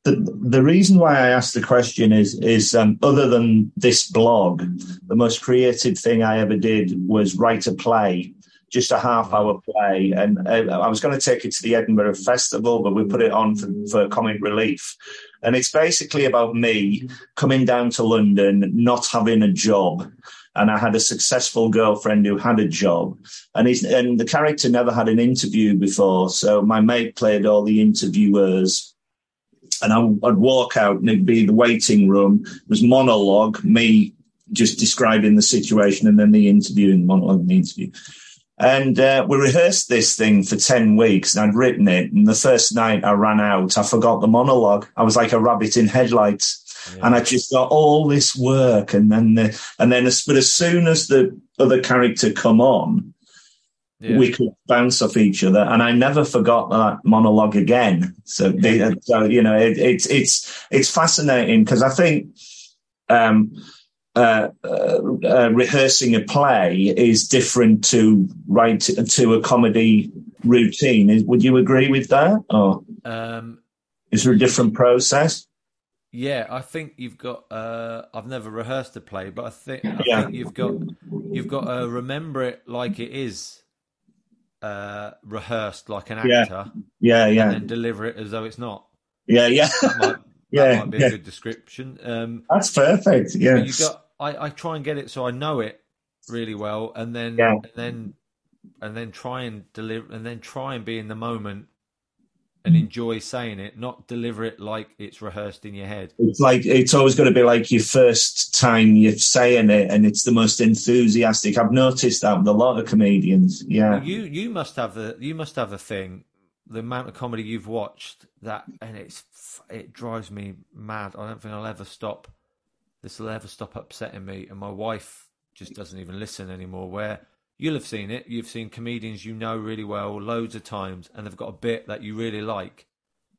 the the reason why I asked the question is is um, other than this blog, the most creative thing I ever did was write a play, just a half hour play, and uh, I was going to take it to the Edinburgh Festival, but we put it on for, for comic relief. And it's basically about me coming down to London, not having a job. And I had a successful girlfriend who had a job, and he's, and the character never had an interview before. So my mate played all the interviewers, and I, I'd walk out, and it'd be the waiting room. It was monologue, me just describing the situation, and then the interview and monologue and the interview. And uh, we rehearsed this thing for 10 weeks and I'd written it. And the first night I ran out, I forgot the monologue. I was like a rabbit in headlights. Yeah. And I just got all this work. And then, the, and then, as, but as soon as the other character come on, yeah. we could bounce off each other. And I never forgot that monologue again. So, they, so you know, it, it's, it's, it's fascinating because I think, um, uh, uh, uh, rehearsing a play is different to write to a comedy routine. Is- Would you agree with that, or um, is there a different process? Yeah, I think you've got. Uh, I've never rehearsed a play, but I think I Yeah. think you've got you've got to remember it like it is uh, rehearsed, like an actor, Yeah, yeah. and yeah, then deliver it as though it's not. yeah, yeah, That might, that yeah. might be a good description. Um, That's perfect. Yeah, you got. I, I try and get it so I know it really well, and then Yeah. and then and then try and deliver, and then try and be in the moment and mm. enjoy saying it, not deliver it like it's rehearsed in your head. it's like it's always going to be like your first time you're saying it, and it's the most enthusiastic. I've noticed that with a lot of comedians. Yeah, You you must have the you must have a thing. The amount of comedy you've watched that, and it's it drives me mad. I don't think I'll ever stop. This will ever stop upsetting me, and my wife just doesn't even listen anymore. Where you'll have seen it, you've seen comedians you know really well loads of times, and they've got a bit that you really like,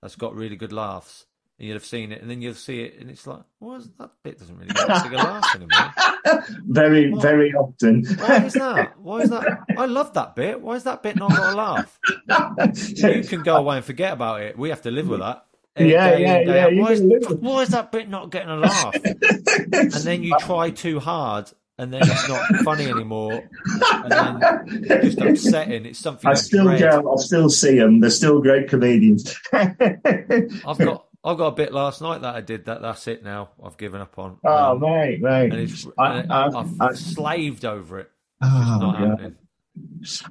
that's got really good laughs, and you'll have seen it, and then you'll see it, and it's like, well, that bit doesn't really get a laugh anymore. very, very often. Why is that? Why is that? I love that bit. Why is that bit not got a laugh? You can go away and forget about it. We have to live with that. Yeah, yeah, yeah, Why is, can live with why is that bit not getting a laugh? And then you try too hard, and then it's not funny anymore, and then it's just upsetting. It's something I still go. I still see them. They're still great comedians. I've got I've got a bit last night that I did. That that's it now. I've given up on. oh, Um, right, right. and it's I, I, I've, I- slaved over it. Oh, Not God. happening.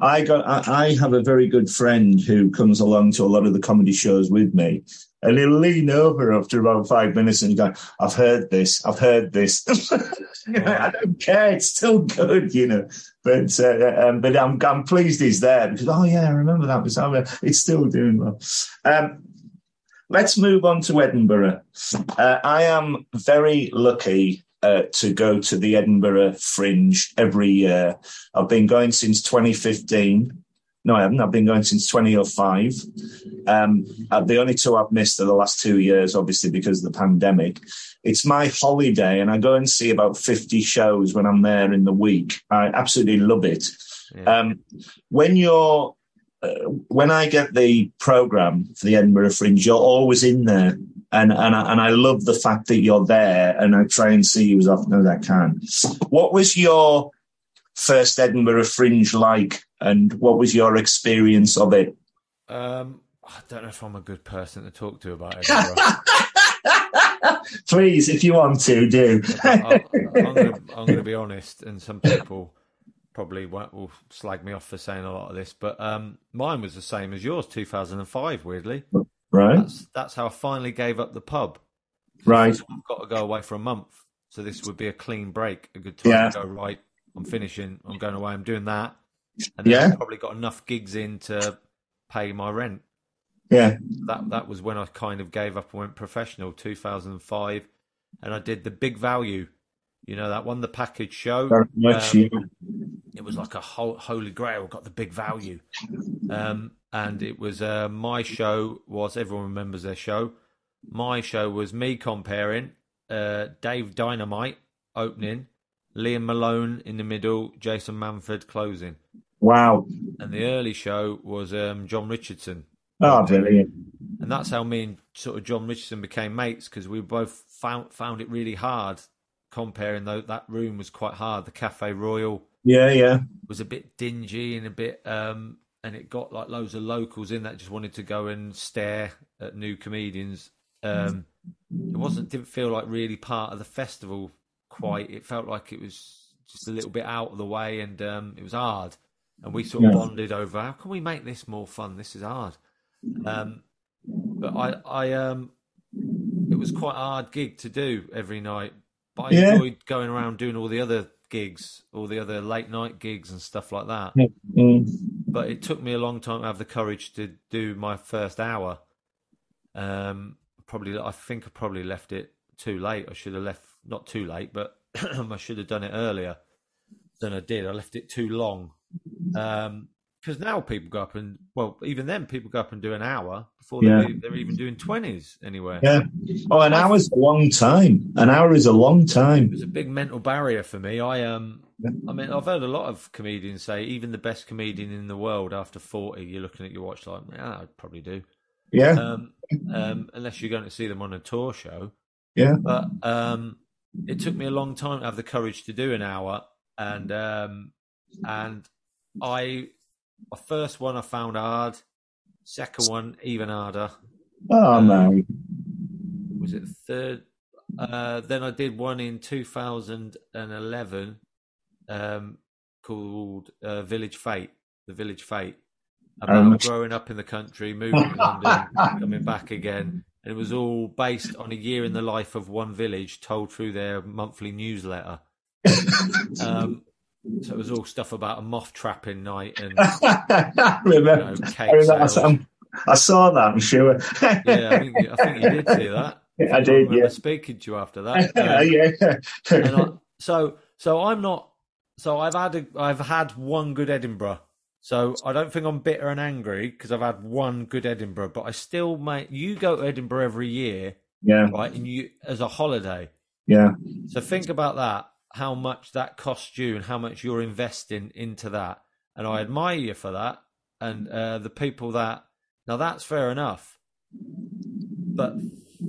I got. I, I have a very good friend who comes along to a lot of the comedy shows with me, and he'll lean over after about five minutes and go, "I've heard this. I've heard this." I don't care. It's still good, you know. But uh, um, but I'm I'm pleased he's there because oh yeah, I remember that was. oh, It's still doing well. Um, let's move on to Edinburgh. Uh, I am very lucky uh, to go to the Edinburgh Fringe every year. I've been going since 2015. No, I haven't. I've been going since 2005. Um, the only two I've missed are the last two years, obviously, because of the pandemic. It's my holiday, and I go and see about 50 shows when I'm there in the week. I absolutely love it. Yeah. Um, when you're uh, when I get the program for the Edinburgh Fringe, you're always in there, and and I, and I love the fact that you're there, and I try and see you as often as I can. What was your first Edinburgh Fringe like, and what was your experience of it? Um, I don't know if I'm a good person to talk to about it. Please, if you want to, do. I, I'm going to I'm going to be honest, and some people probably won't, will slag me off for saying a lot of this, but um, mine was the same as yours, 2005. Weirdly, Right. That's that's how I finally gave up the pub. Right. I've got to go away for a month, so this would be a clean break, a good time Yeah. to go. Right, I'm finishing. I'm going away. I'm doing that, and then Yeah. I've probably got enough gigs in to pay my rent. Yeah. That that was when I kind of gave up and went professional. 2005, and I did the Big Value. You know that one, the package show. Very much. Um, yeah. it was like a ho- holy grail got the big value um, and it was uh, my show was everyone remembers their show my show was me comparing uh, dave dynamite opening liam mullone in the middle jason manford closing Wow. and the early show was um, jon richardson Oh, brilliant. and that's how me and sort of jon richardson became mates because we both found found it really hard comparing though that room was quite hard the cafe royal Yeah, yeah. was a bit dingy and a bit um and it got like loads of locals in that just wanted to go and stare at new comedians um it wasn't didn't feel like really part of the festival quite it felt like it was just a little bit out of the way and um it was hard and we sort of Yeah. bonded over how can we make this more fun this is hard um but i i um it was quite a hard gig to do every night but i Yeah. enjoyed going around doing all the other gigs all the other late night gigs and stuff like that Mm. but it took me a long time to have the courage to do my first hour. Um, probably, I think I probably left it too late. I should have left not too late, but I should have done it earlier than I did. I left it too long. Um, because now people go up and well, even then people go up and do an hour before Yeah. they're, they're even doing twenties anywhere. Yeah. Oh, an hour's a long time. An hour is a long It time. was a big mental barrier for me. I um, I mean, I've heard a lot of comedians say even the best comedian in the world after forty, you're looking at your watch like, yeah, I'd probably do. Yeah. um, um, unless you're going to see them on a tour show. Yeah. But um, it took me a long time to have the courage to do an hour, and um, and I, my first one I found hard, second one even harder. Oh, um, no. Was it third? Uh, then I did one in 2011 um, called uh, Village Fate, the Village Fate, about Um, growing up in the country, moving to London, coming back again. And it was all based on a year in the life of one village told through their monthly newsletter. Um, so it was all stuff about a moth trapping night and I you remember. know, I, remember I, saw, I that, I'm sure. Yeah, I think, I think you did see that. I did, remember yeah. speaking to you after that. Um, yeah. I, so so I'm not so I've had a, I've had one good Edinburgh. So I don't think I'm bitter and angry because I've had one good Edinburgh, but I still make you go to Edinburgh every year, yeah. right? And you as a holiday. Yeah. So think about that, how much that costs you and how much you're investing into that. And I admire you for that. And uh, the people that now that's fair enough. But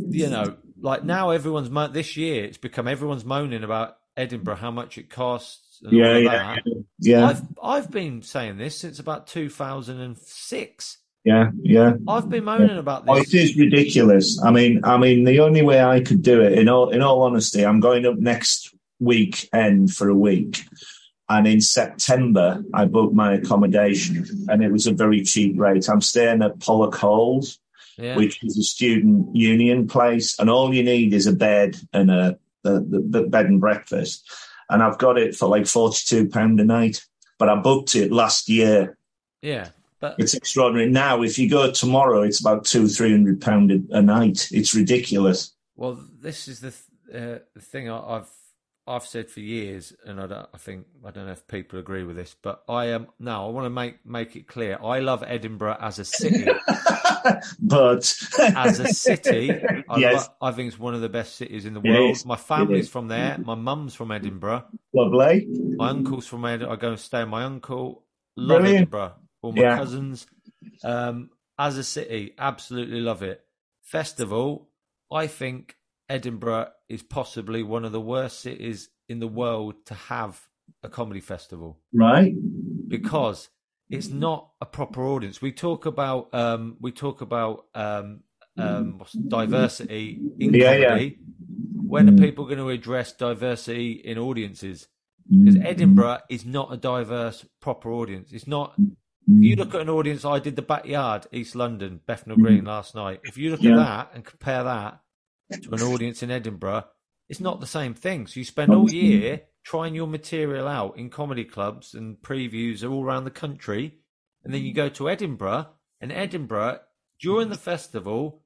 you know, like now everyone's mo- this year it's become everyone's moaning about Edinburgh, how much it costs. And Yeah. Yeah. that. Yeah. I've I've been saying this since about 2006. Yeah. Yeah. I've been moaning about Oh, this. it is ridiculous. I mean, I mean, the only way I could do it, in all in all honesty, I'm going up next weekend for a week, and in September I booked my accommodation, and it was a very cheap rate. I'm staying at Pollock Halls, Yeah. which is a student union place, and all you need is a bed and a the, the bed and breakfast, and I've got it for like forty two pound a night. But I booked it last year. yeah. But It's extraordinary. Now, if you go tomorrow, it's about two, three hundred pound a, a night. It's ridiculous. Well, this is the th- uh, thing I, I've I've said for years, and I don't. I think I don't know if people agree with this, but I am now. I want to make make it clear. I love Edinburgh as a city. but as a city, I, Yes. lo- I think it's one of the best cities in the world. My family's from there. My mum's from Edinburgh. lovely. My uncle's from Edinburgh. I go and stay with my uncle. Love Brilliant. Edinburgh. All my Yeah. cousins. Um, as a city, absolutely love it. Festival, I think Edinburgh is possibly one of the worst cities in the world to have a comedy festival Right? because it's not a proper audience. We talk about um, we talk about um, um, diversity in Yeah, yeah. comedy. When are people going to address diversity in audiences? Because Edinburgh is not a diverse proper audience. It's not If you look at an audience, I did the backyard, East London, Bethnal Green last night. If you look Yeah. at that and compare that to an audience in Edinburgh, it's not the same thing. So you spend all year trying your material out in comedy clubs and previews all around the country, and then you mm. go to Edinburgh, and Edinburgh during the festival,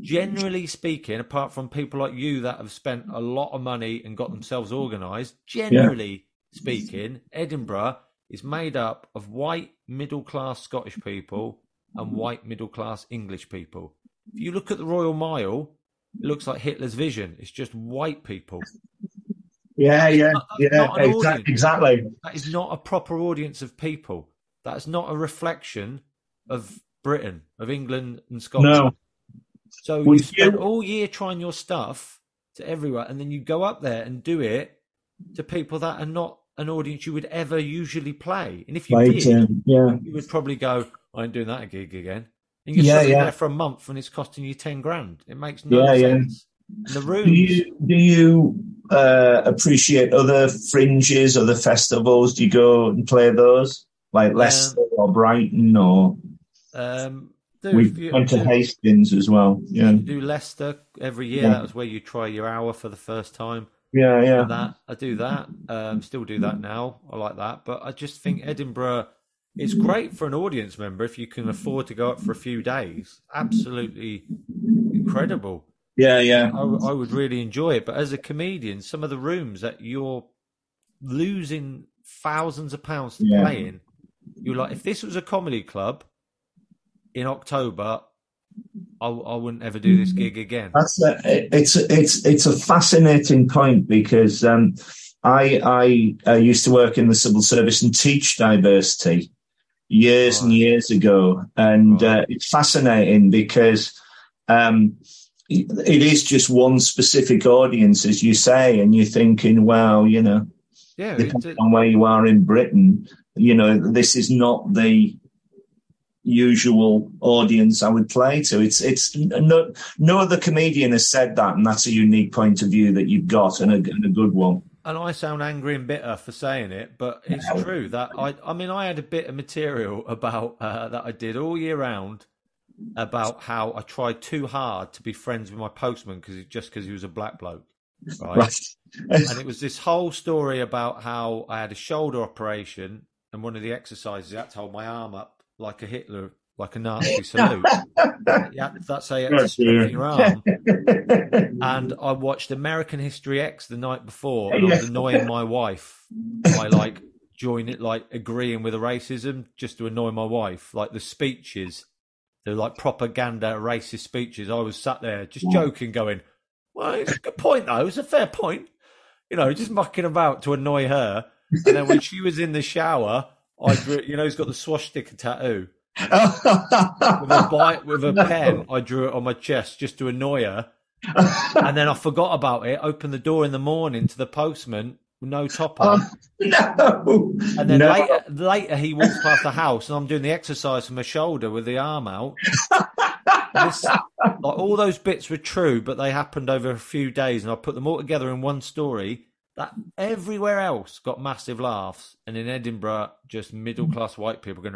generally speaking, apart from people like you that have spent a lot of money and got themselves organised, generally speaking, Edinburgh is made up of white middle class Scottish people and white middle class English people. If you look at the Royal Mile, looks like Hitler's vision. It's just white people. Yeah, yeah, not- yeah, an exactly. That is not a proper audience of people. That's not a reflection of Britain, of England and Scotland. No, So you spend you- all year trying your stuff to everywhere, and then you go up there and do it to people that are not an audience you would ever usually play. And if you did, yeah. you would probably go, "I ain't doing that a gig again." And you're Yeah, sitting yeah. there for a month, and it's costing you ten grand. It makes no Yeah, yeah. sense. And the rooms, Do you do you uh, appreciate other fringes, other festivals? Do you go and play those, like Leicester or Brighton, or um, do, we you- went to do- Hastings as well? Yeah, do Leicester every year. Yeah. That was where you try your hour for the first time. yeah, yeah. that I do that. Um, still do that now. I like that, but I just think Edinburgh is great for an audience member if you can afford to go up for a few days. Absolutely incredible. Yeah, yeah. I, I would really enjoy it. But as a comedian, some of the rooms that you're losing thousands of pounds to Yeah. play in, you're like, if this was a comedy club in October, I, I wouldn't ever do this gig again. That's a, it's it's it's a fascinating point because um, I I uh, used to work in the civil service and teach diversity years and years ago, and uh, it's fascinating because um, it is just one specific audience, as you say, and you're thinking, well, you know, Yeah, depending on where you are in Britain, you know, this is not the usual audience I would play to. It's it's no no other comedian has said that, and that's a unique point of view that you've got and a, and a good one. And I sound angry and bitter for saying it, but it's No. true that I I mean I had a bit of material about uh, that I did all year round about how I tried too hard to be friends with my postman because just because he was a black bloke, right? Right. and it was this whole story about how I had a shoulder operation and one of the exercises I had to hold my arm up like a Hitler, like a Nazi salute. yeah, that's how you had to straighten your arm. And I watched American History X the night before, and I was annoying my wife by like joining it, like agreeing with the racism just to annoy my wife. Like the speeches, the like propaganda racist speeches. I was sat there just joking, going, "Well, it's a good point though. It's a fair point." You know, just mucking about to annoy her. And then when she was in the shower, I drew. You know, he's got the swastika tattoo with a bite with a pen. I drew it on my chest just to annoy her and then I forgot about it. Opened the door in the morning to the postman, no top on, oh, no. and then no. later, later he walks past the house, and I'm doing the exercise from my shoulder with the arm out. This, like all those bits were true, but they happened over a few days, and I put them all together in one story. That everywhere else got massive laughs, and in Edinburgh, just middle class white people going.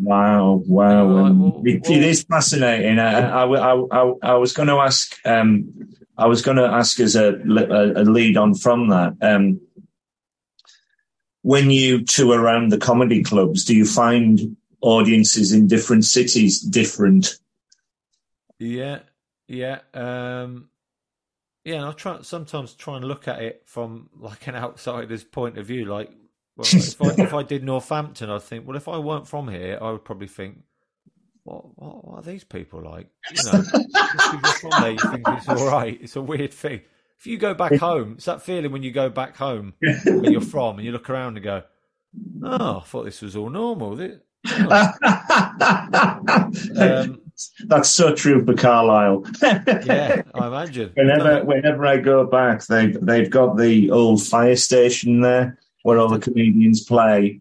Wow, wow. Right, Um, well- it, well- it is fascinating. I, I, I, I, I was going to ask, um, I was going to ask as a, a, a lead on from that. Um, when you tour around the comedy clubs, do you find audiences in different cities different? Yeah, yeah, um, yeah. And I try sometimes try and look at it from like an outsider's point of view. Like, well, if I if I did Northampton, I'd think, well, if I weren't from here, I would probably think, what what, what are these people like? You know, just you're from there, you think it's all right. It's a weird thing. If you go back home, it's that feeling when you go back home where you're from, and you look around and go, "Oh, I thought this was all normal." This- Um, That's so true for Carlisle. yeah, I imagine. Whenever, whenever I go back, they've they've got the old fire station there where all the comedians play,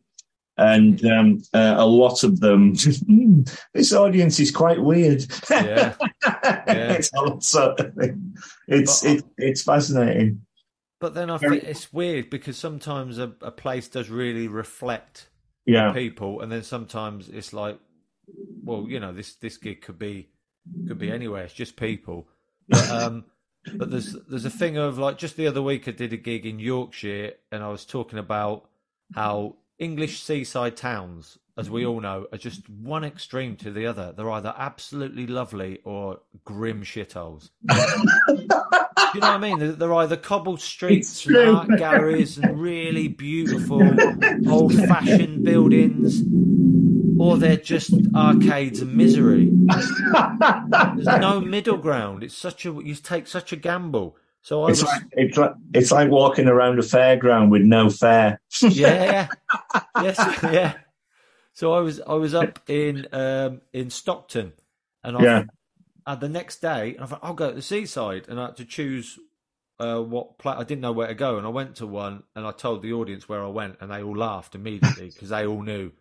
and um, uh, a lot of them. "Hmm, this audience is quite weird. Yeah. it's a lot sort of thing. It's it, it's fascinating. But then I think it's weird because sometimes a, a place does really reflect Yeah. people, and then sometimes it's like, well, you know, this this gig could be could be anywhere. It's just people. But, um, but there's there's a thing of like just the other week I did a gig in Yorkshire, and I was talking about how English seaside towns, as we all know, are just one extreme to the other. They're either absolutely lovely or grim shitholes. you know what I mean? They're, they're either cobbled streets and art galleries and really beautiful old fashioned buildings, or they're just arcades of misery. There's no middle ground. It's such a you take such a gamble. So I It's was, like, it's like it's like walking around a fairground with no fare. yeah, yes, yeah. So I was I was up in um, in Stockton, and I Yeah. and the next day I thought I'll go to the seaside, and I had to choose uh, what pla I didn't know where to go, and I went to one, and I told the audience where I went, and they all laughed immediately because they all knew,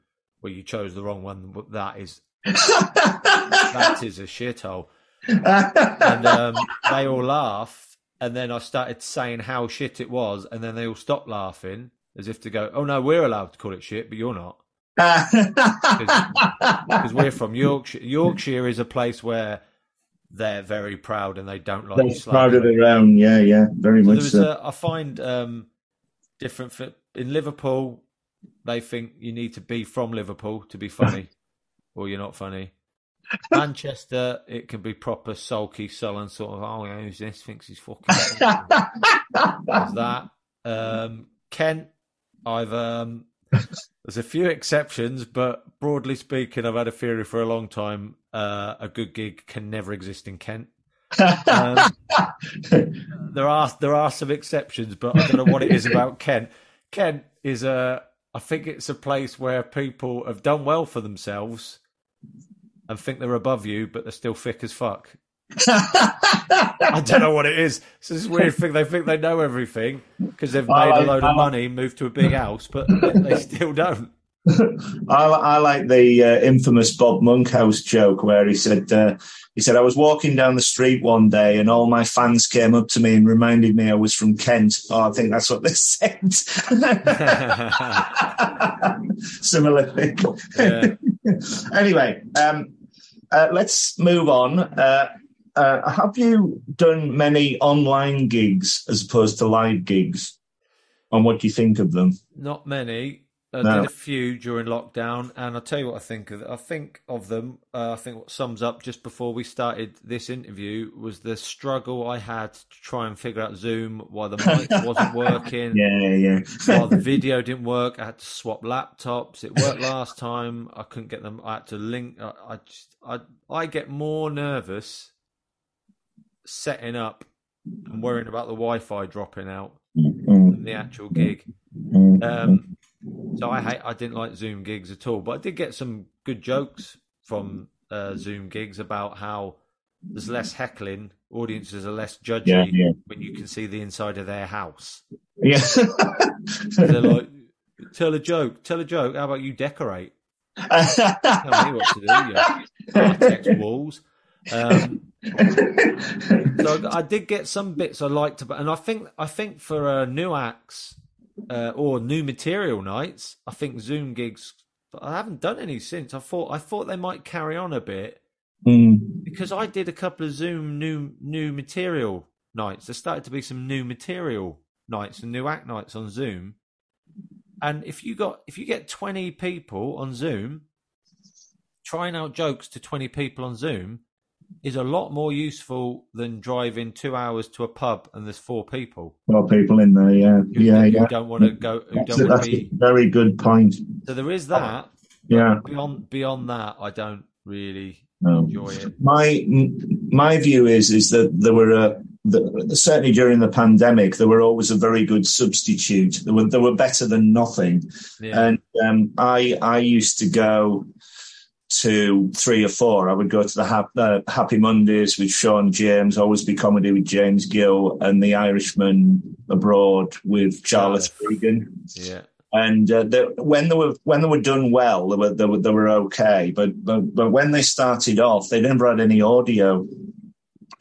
well, you chose the wrong one. But that is that is a shithole, and um, they all laughed, and then I started saying how shit it was, and then they all stopped laughing as if to go, oh no, we're allowed to call it shit, but you're not because we're from Yorkshire. Yorkshire is a place where they're very proud and they don't like They're proud of their own. Yeah, yeah, very So much so. a, I find um, different fi- in Liverpool. They think you need to be from Liverpool to be funny, or you're not funny. Manchester, it can be proper sulky, sullen sort of. Oh, who's this? Thinks he's fucking. That. Um, Kent, I've um, there's a few exceptions, but broadly speaking, I've had a theory for a long time. Uh, a good gig can never exist in Kent. Um, there are there are some exceptions, but I don't know what it is about Kent. Kent is a I think it's a place where people have done well for themselves and think they're above you, but they're still thick as fuck. I don't know what it is. It's this weird thing. They think they know everything because they've made like- a load of money, moved to a big house, but they still don't. I, I like the uh, infamous Bob Monkhouse joke where he said, uh, "He said I was walking down the street one day and all my fans came up to me and reminded me I was from Kent." Oh, I think that's what they said. Similar thing. Yeah. anyway, um, uh, let's move on. Uh, uh, have you done many online gigs as opposed to live gigs? And what do you think of them? Not many. I No. did a few during lockdown, and I'll tell you what I think of. I think of them. Uh, I think what sums up just before we started this interview was the struggle I had to try and figure out Zoom, why the mic wasn't working, Yeah, yeah. while the video didn't work. I had to swap laptops. It worked last time. I couldn't get them. I had to link. I, I just, I, I get more nervous setting up and worrying about the Wi-Fi dropping out Mm, than the actual gig. mm, Um, so I hate, I didn't like Zoom gigs at all, but I did get some good jokes from uh, Zoom gigs about how there's less heckling, audiences are less judgy Yeah, yeah. when you can see the inside of their house. yeah. They're like, tell a joke, tell a joke. How about you decorate? Tell me what to do. Architect walls. Um, so I did get some bits I liked about, and I think I think for uh, new acts uh, or new material nights, I think Zoom gigs. I haven't done any since. I thought I thought they might carry on a bit Mm, because I did a couple of Zoom new new material nights. There started to be some new material nights and new act nights on Zoom. And if you got if you get twenty people on Zoom, trying out jokes to twenty people on Zoom is a lot more useful than driving two hours to a pub and there's four people well, people in there, yeah, who, yeah, who yeah. don't want to go who That's, a, that's a very good point. So there is that. Yeah. Beyond beyond that, I don't really No. enjoy it. My my view is is that there were a the, certainly during the pandemic there were always a very good substitute. They were they were better than nothing. Yeah. And um, I I used to go to three or four. I would go to the Hap- uh, Happy Mondays with Sean James, always be comedy with James Gill, and the Irishman abroad with Jarlath Jarlath. Regan. yeah. And uh, they, when they were when they were done well, they were they were, they were okay. But, but but when they started off, they never had any audio.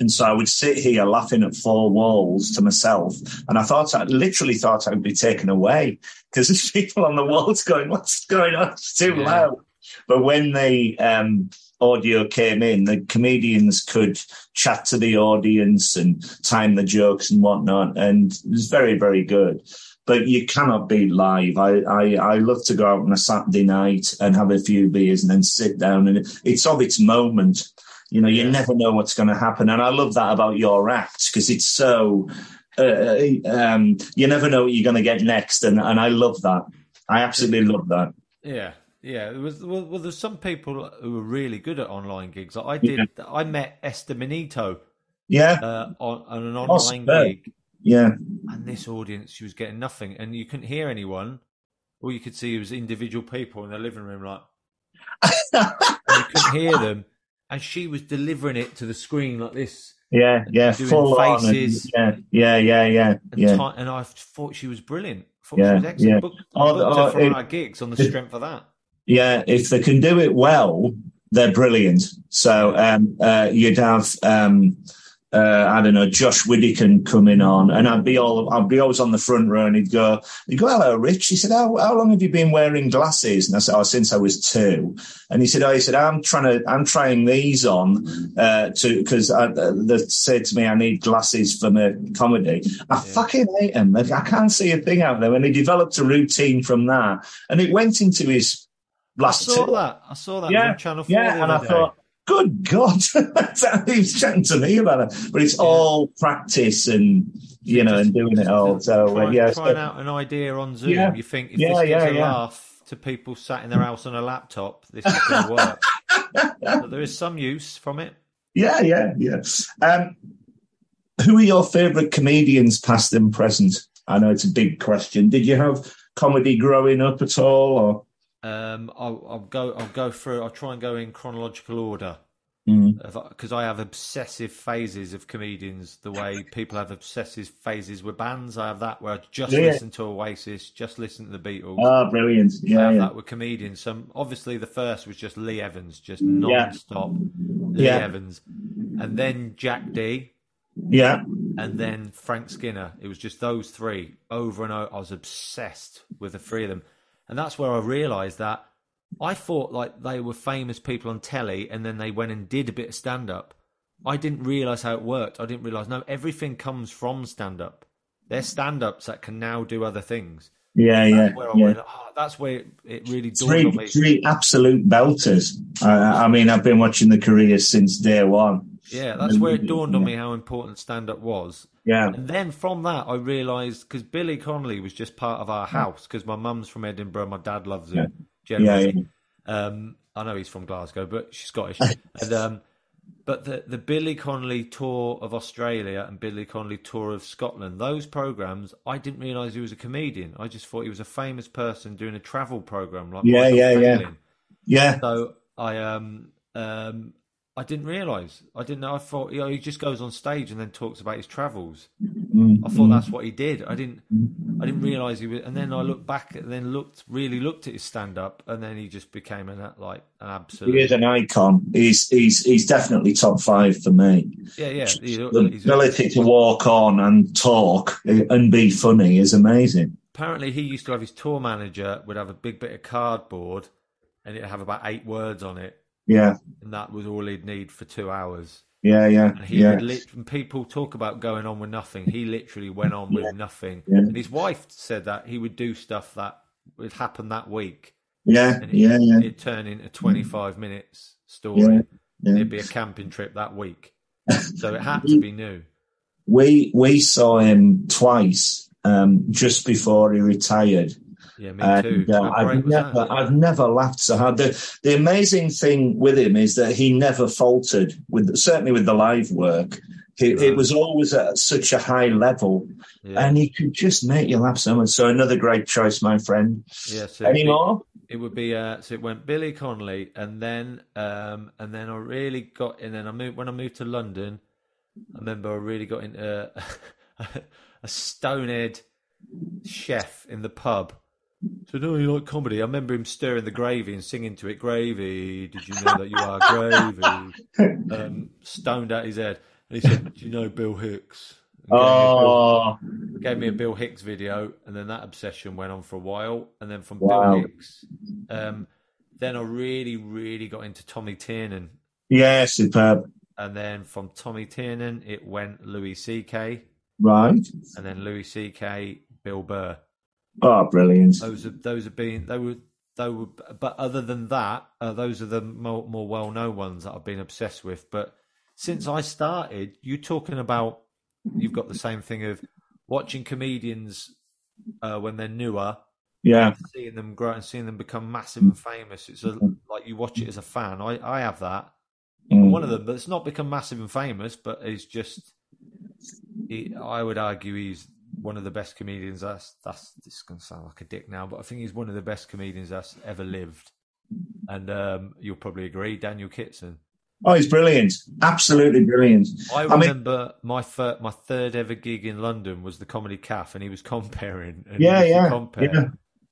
And so I would sit here laughing at four walls to myself. And I thought, I literally thought I'd be taken away because there's people on the walls going, what's going on? It's too yeah. loud. But when the um, audio came in, the comedians could chat to the audience and time the jokes and whatnot. And it was very, very good but you cannot be live. I, I, I love to go out on a Saturday night and have a few beers and then sit down and it's of its moment. You know, you never know what's going to happen. And I love that about your act because it's so, uh, uh, um, you never know what you're going to get next. And, and I love that. I absolutely love that. Yeah. Yeah, it was, well, well, there's some people who are really good at online gigs. I did. Yeah. I met Esther Manito. Yeah. Uh, on, on, an online gig. Yeah. And this audience, she was getting nothing, and you couldn't hear anyone. All you could see was individual people in their living room, like. you couldn't hear them, and she was delivering it to the screen like this. Yeah, yeah, full faces. On yeah, yeah, yeah, yeah, and, yeah. And I thought she was brilliant. I thought yeah, she was excellent. Yeah. Booked, oh, booked oh, her for it, our gigs on the strength of that. Yeah, if they can do it well, they're brilliant. So um, uh, you'd have. Um, uh, I don't know, Josh Widdicombe coming on, and I'd be all, I'd be always on the front row, and he'd go, he'd go, hello, Rich. He said, how, how long have you been wearing glasses? And I said, oh, since I was two. And he said, oh, he said, I'm trying to, I'm trying these on, uh, to, because uh, they said to me, I need glasses for my comedy. I yeah. fucking hate them. I can't see a thing out there. And he developed a routine from that, and it went into his last. I saw two. that. I saw that yeah, on Channel Four. Yeah, and I day. thought good God, he was chatting to me about it. But it's yeah. all practice and you know, and doing it all. So uh, yeah, trying so, out an idea on Zoom. Yeah. You think if yeah, this gets a laugh to people sat in their house on a laptop, this is going to work. but there is some use from it. Yeah, yeah, yeah. Um, who are your favourite comedians, past and present? I know it's a big question. Did you have comedy growing up at all, or? Um, I'll, I'll, go. I'll go through. I'll try and go in chronological order because mm. I have obsessive phases of comedians. The way people have obsessive phases with bands, I have that where I just yeah. listen to Oasis, just listen to the Beatles. Oh, brilliant! Yeah, I have yeah. that with comedians. So obviously, the first was just Lee Evans, just non-stop Lee Evans, and then Jack Dee. Yeah. And then Frank Skinner. It was just those three over and over. I was obsessed with the three of them. And that's where I realised that I thought like they were famous people on telly and then they went and did a bit of stand up. I didn't realise how it worked. I didn't realise, no, everything comes from stand up. They're stand ups that can now do other things. Yeah, that's yeah. Where yeah. Went, oh, that's where it really dawned three, on me. Three absolute belters. I mean, I've been watching the careers since day one. Yeah, that's where it dawned on me how important stand up was. Yeah. And then from that, I realised because Billy Connolly was just part of our house because my mum's from Edinburgh, my dad loves him. Yeah. Generally. Yeah, yeah. Um, I know he's from Glasgow, but she's Scottish. and um, but the the Billy Connolly tour of Australia and Billy Connolly tour of Scotland, those programs, I didn't realise he was a comedian. I just thought he was a famous person doing a travel program like yeah, Michael yeah, yeah, yeah. So I um um I didn't realise. I didn't know. I thought you know he just goes on stage and then talks about his travels. Mm-hmm. I thought that's what he did. I didn't. I didn't realise he was. And then I looked back and then looked really looked at his stand up, and then he just became an like an absolute. He is an icon. He's he's he's definitely top five for me. Yeah, yeah. He's, the ability to walk on and talk and be funny is amazing. Apparently, he used to have his tour manager would have a big bit of cardboard, and it'd have about eight words on it yeah. And that was all he'd need for two hours. Yeah, yeah. And he yeah. Lit- people talk about going on with nothing. He literally went on with yeah. nothing. Yeah. And his wife said that he would do stuff that would happen that week. Yeah, and it, yeah, yeah. It'd turn into 25 minutes story. Yeah, yeah. It'd be a camping trip that week. so it had to be new. We we saw him twice um, just before he retired. Yeah, me too. Uh, I've never, that? I've never laughed so hard. The, the amazing thing with him is that he never faltered. With certainly with the live work, he, right. it was always at such a high level, yeah. and he could just make you laugh so much. So another great choice, my friend. Yeah. So Any more? It would be uh, so it went Billy Connolly, and then um, and then I really got, and then I moved when I moved to London. I remember I really got into a stonehead chef in the pub so no, you like comedy? I remember him stirring the gravy and singing to it, "Gravy, did you know that you are gravy?" um, stoned out his head, And he said, "Do you know Bill Hicks?" Oh, gave me a Bill Hicks video, and then that obsession went on for a while. And then from Wow. Bill Hicks, um, then I really, really got into Tommy Tiernan. yeah, superb. And then from Tommy Tiernan, it went Louis C.K. Right. and then Louis C.K., Bill Burr. Oh, brilliant. Those are those have been they were they were. But other than that, uh, those are the more, more well known ones that I've been obsessed with. But since I started, you talking about you've got the same thing of watching comedians uh, when they're newer Yeah. seeing them grow and seeing them become massive and famous. It's a, like you watch it as a fan. I, I have that. Mm. One of them that's not become massive and famous, but is just. He, I would argue he's one of the best comedians. That's that's this to sound like a dick now, but I think he's one of the best comedians that's ever lived. And um, you'll probably agree, Daniel Kitson. Oh, he's brilliant. Absolutely brilliant. I I mean- remember my fir- my third ever gig in London was the Comedy Cafe, and he was comparing. And Yeah, to yeah, compare, yeah.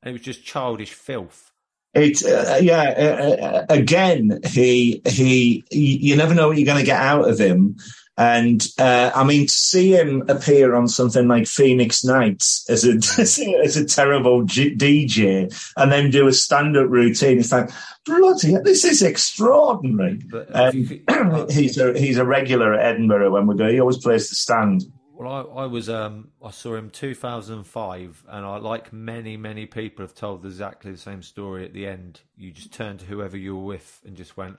And it was just childish filth. It, uh, yeah, uh, uh, again, he, he, you never know what you're going to get out of him. And, uh, I mean, to see him appear on something like Phoenix Nights as a, as a terrible G- DJ and then do a stand up routine, it's like, bloody, hell, this is extraordinary. But Um, could- he's a, he's a regular at Edinburgh when we go. He always plays the stand. Well, I, I was um I saw him 2005, and I like many many people have told exactly the same story at the end. You just turned to whoever you were with and just went,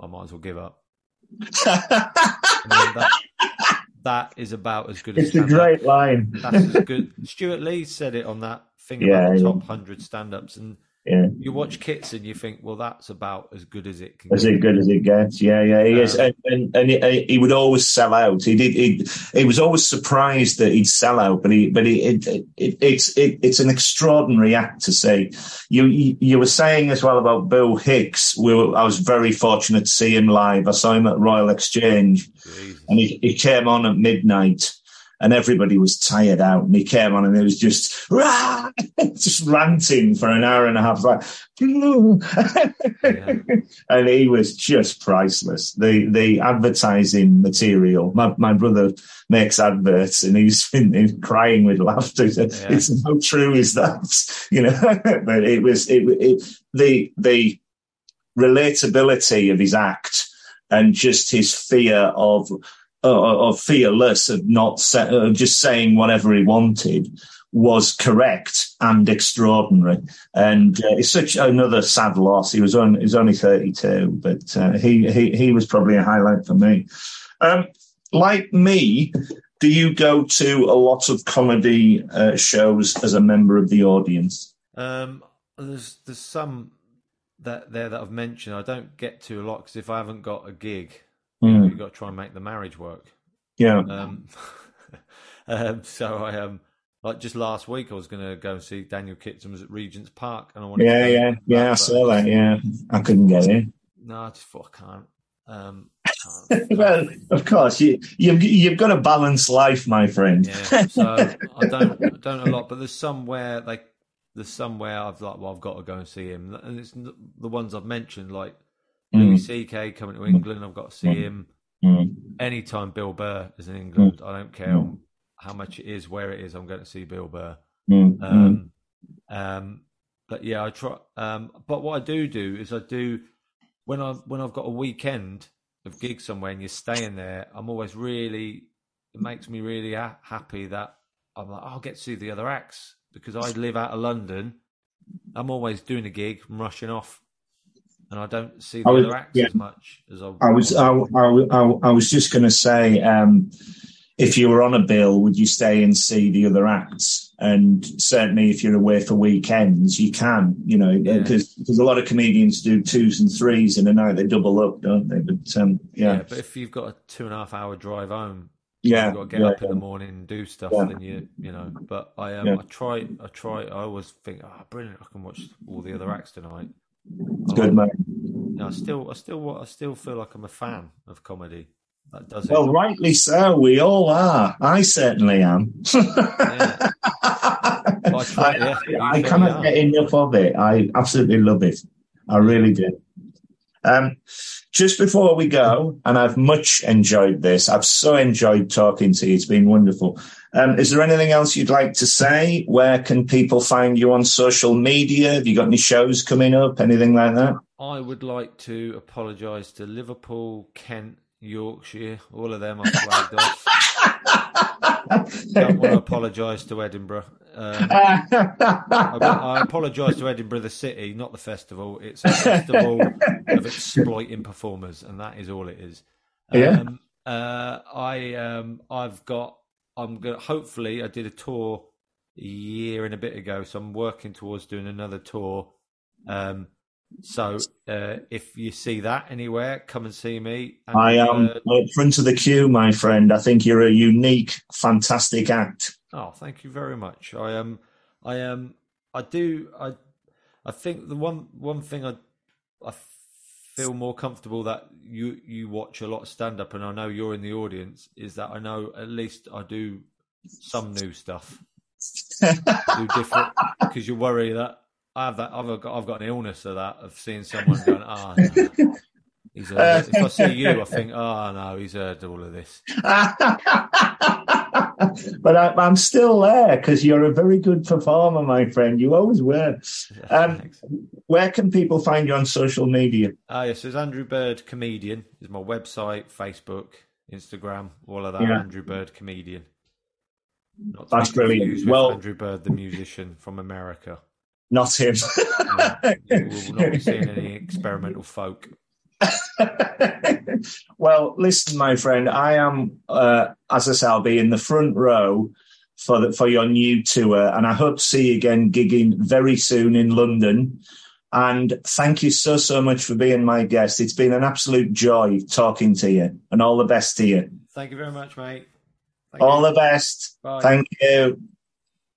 I might as well give up. That, that is about as good as it's a great line. That's as good. Stewart Lee said it on that thing Yeah, about the yeah. top hundred stand-ups, and Yeah. you watch Kits and you think, well, that's about as good as it can. As get. good as it gets, yeah, yeah, he is, Um, and and, and he, he would always sell out. He did. He, he was always surprised that he'd sell out, but he, but he, it, it, it, it's it, it's an extraordinary act to say. You, you you were saying as well about Bill Hicks. We were, I was very fortunate to see him live. I saw him at Royal Exchange, Jesus. and he, he came on at midnight. And everybody was tired out, and he came on, and it was just, "Rah!" just ranting for an hour and a half, like, Yeah. and he was just priceless. The the advertising material. My my brother makes adverts, and he's crying with laughter. It's how true is that, you know? but it was it, it the the relatability of his act and just his fear of of fearless of not of just saying whatever he wanted was correct and extraordinary. And uh, it's such another sad loss. He was only, he was only 32, but uh, he, he, he was probably a highlight for me. Um, like me, do you go to a lot of comedy uh, shows as a member of the audience? Um, there's there's some that there that I've mentioned I don't get to a lot because if I haven't got a gig, you know, Mm, you've got to try and make the marriage work. yeah. Um, um, so I um like just last week I was going to go and see Daniel Kitson was at Regent's Park and I wanted Yeah, to yeah, to yeah. I saw that. Yeah, I couldn't get in. No, I just thought I can't. Um, I can't. well, of course, you, you've you've got a balanced life, my friend. Yeah, so I don't I don't a lot, but there's somewhere like there's somewhere I've like well I've got to go and see him, and it's the ones I've mentioned like Louis C.K. coming to England. I've got to see Mm. him Mm, anytime. Bill Burr is in England. I don't care how much it is, where it is. I'm going to see Bill Burr. mm, mm. Um, um, but yeah, I try. Um, but what I do do is I do when I when I've got a weekend of gigs somewhere and you're staying there. I'm always really. It makes me really ha- happy that I'm like I'll get to see the other acts because I live out of London. I'm always doing a gig, I'm rushing off, and I don't see the I was- other acts yeah. as much as I. I was I, I, I, was just going to say, um, if you were on a bill, would you stay and see the other acts? And certainly, if you're away for weekends, you can. You know, because because a lot of comedians do twos and threes in a night. They double up, don't they? But um, yeah. yeah, but if you've got a two and a half hour drive home, yeah, you've got to get yeah, up in the morning and do stuff. Yeah. Then you, you know. But I, um, Yeah. I try, I try. I always think, oh, brilliant! I can watch all the other acts tonight. It's I good, like- man. I still, I still, I still feel like I'm a fan of comedy. That does it. Well, rightly so. We all are. I certainly am. Yeah. I I, I cannot get enough of it. I absolutely love it. I really do. Um, just before we go, and I've much enjoyed this. I've so enjoyed talking to you. It's been wonderful. Um, is there anything else you'd like to say? Where can people find you on social media? Have you got any shows coming up? Anything like that? I would like to apologise to Liverpool, Kent, Yorkshire, all of them I've flagged off. Don't want to apologise to Edinburgh. Um, I, I apologise to Edinburgh, the city, not the festival. It's a festival of exploiting performers, and that is all it is. Yeah. Um, uh, I um, I've got. I'm gonna. Hopefully, I did a tour a year and a bit ago, so I'm working towards doing another tour. Um, so uh, if you see that anywhere, come and see me. And, I am uh, up front of the queue, my friend. I think you're a unique, fantastic act. Oh, thank you very much. I am. Um, I am. Um, I do. I. I think the one one thing I. I feel more comfortable that you you watch a lot of stand up, and I know you're in the audience. Is that I know at least I do some new stuff. do different because you worry that I have that. I've got. I've got an illness of that of seeing someone going, ah, oh, no. he's. Heard, if I see you, I think, oh no, he's heard all of this. but I, am still there because you're a very good performer, my friend. You always were. Um, where can people find you on social media? Ah, uh, yes, it's Andrew Bird Comedian. Is my website, Facebook, Instagram, all of that. Yeah. Andrew Bird Comedian. Not That's brilliant. Well, Andrew Bird, the musician from America. Not him. no, we'll not be seeing any experimental folk. well, listen, my friend, I am, uh, as I say, I'll be in the front row for the, for your new tour, and I hope to see you again gigging very soon in London. And thank you so so much for being my guest. It's been an absolute joy talking to you, and all the best to you. Thank you very much, mate. Thank all you. the best. Bye. Thank you.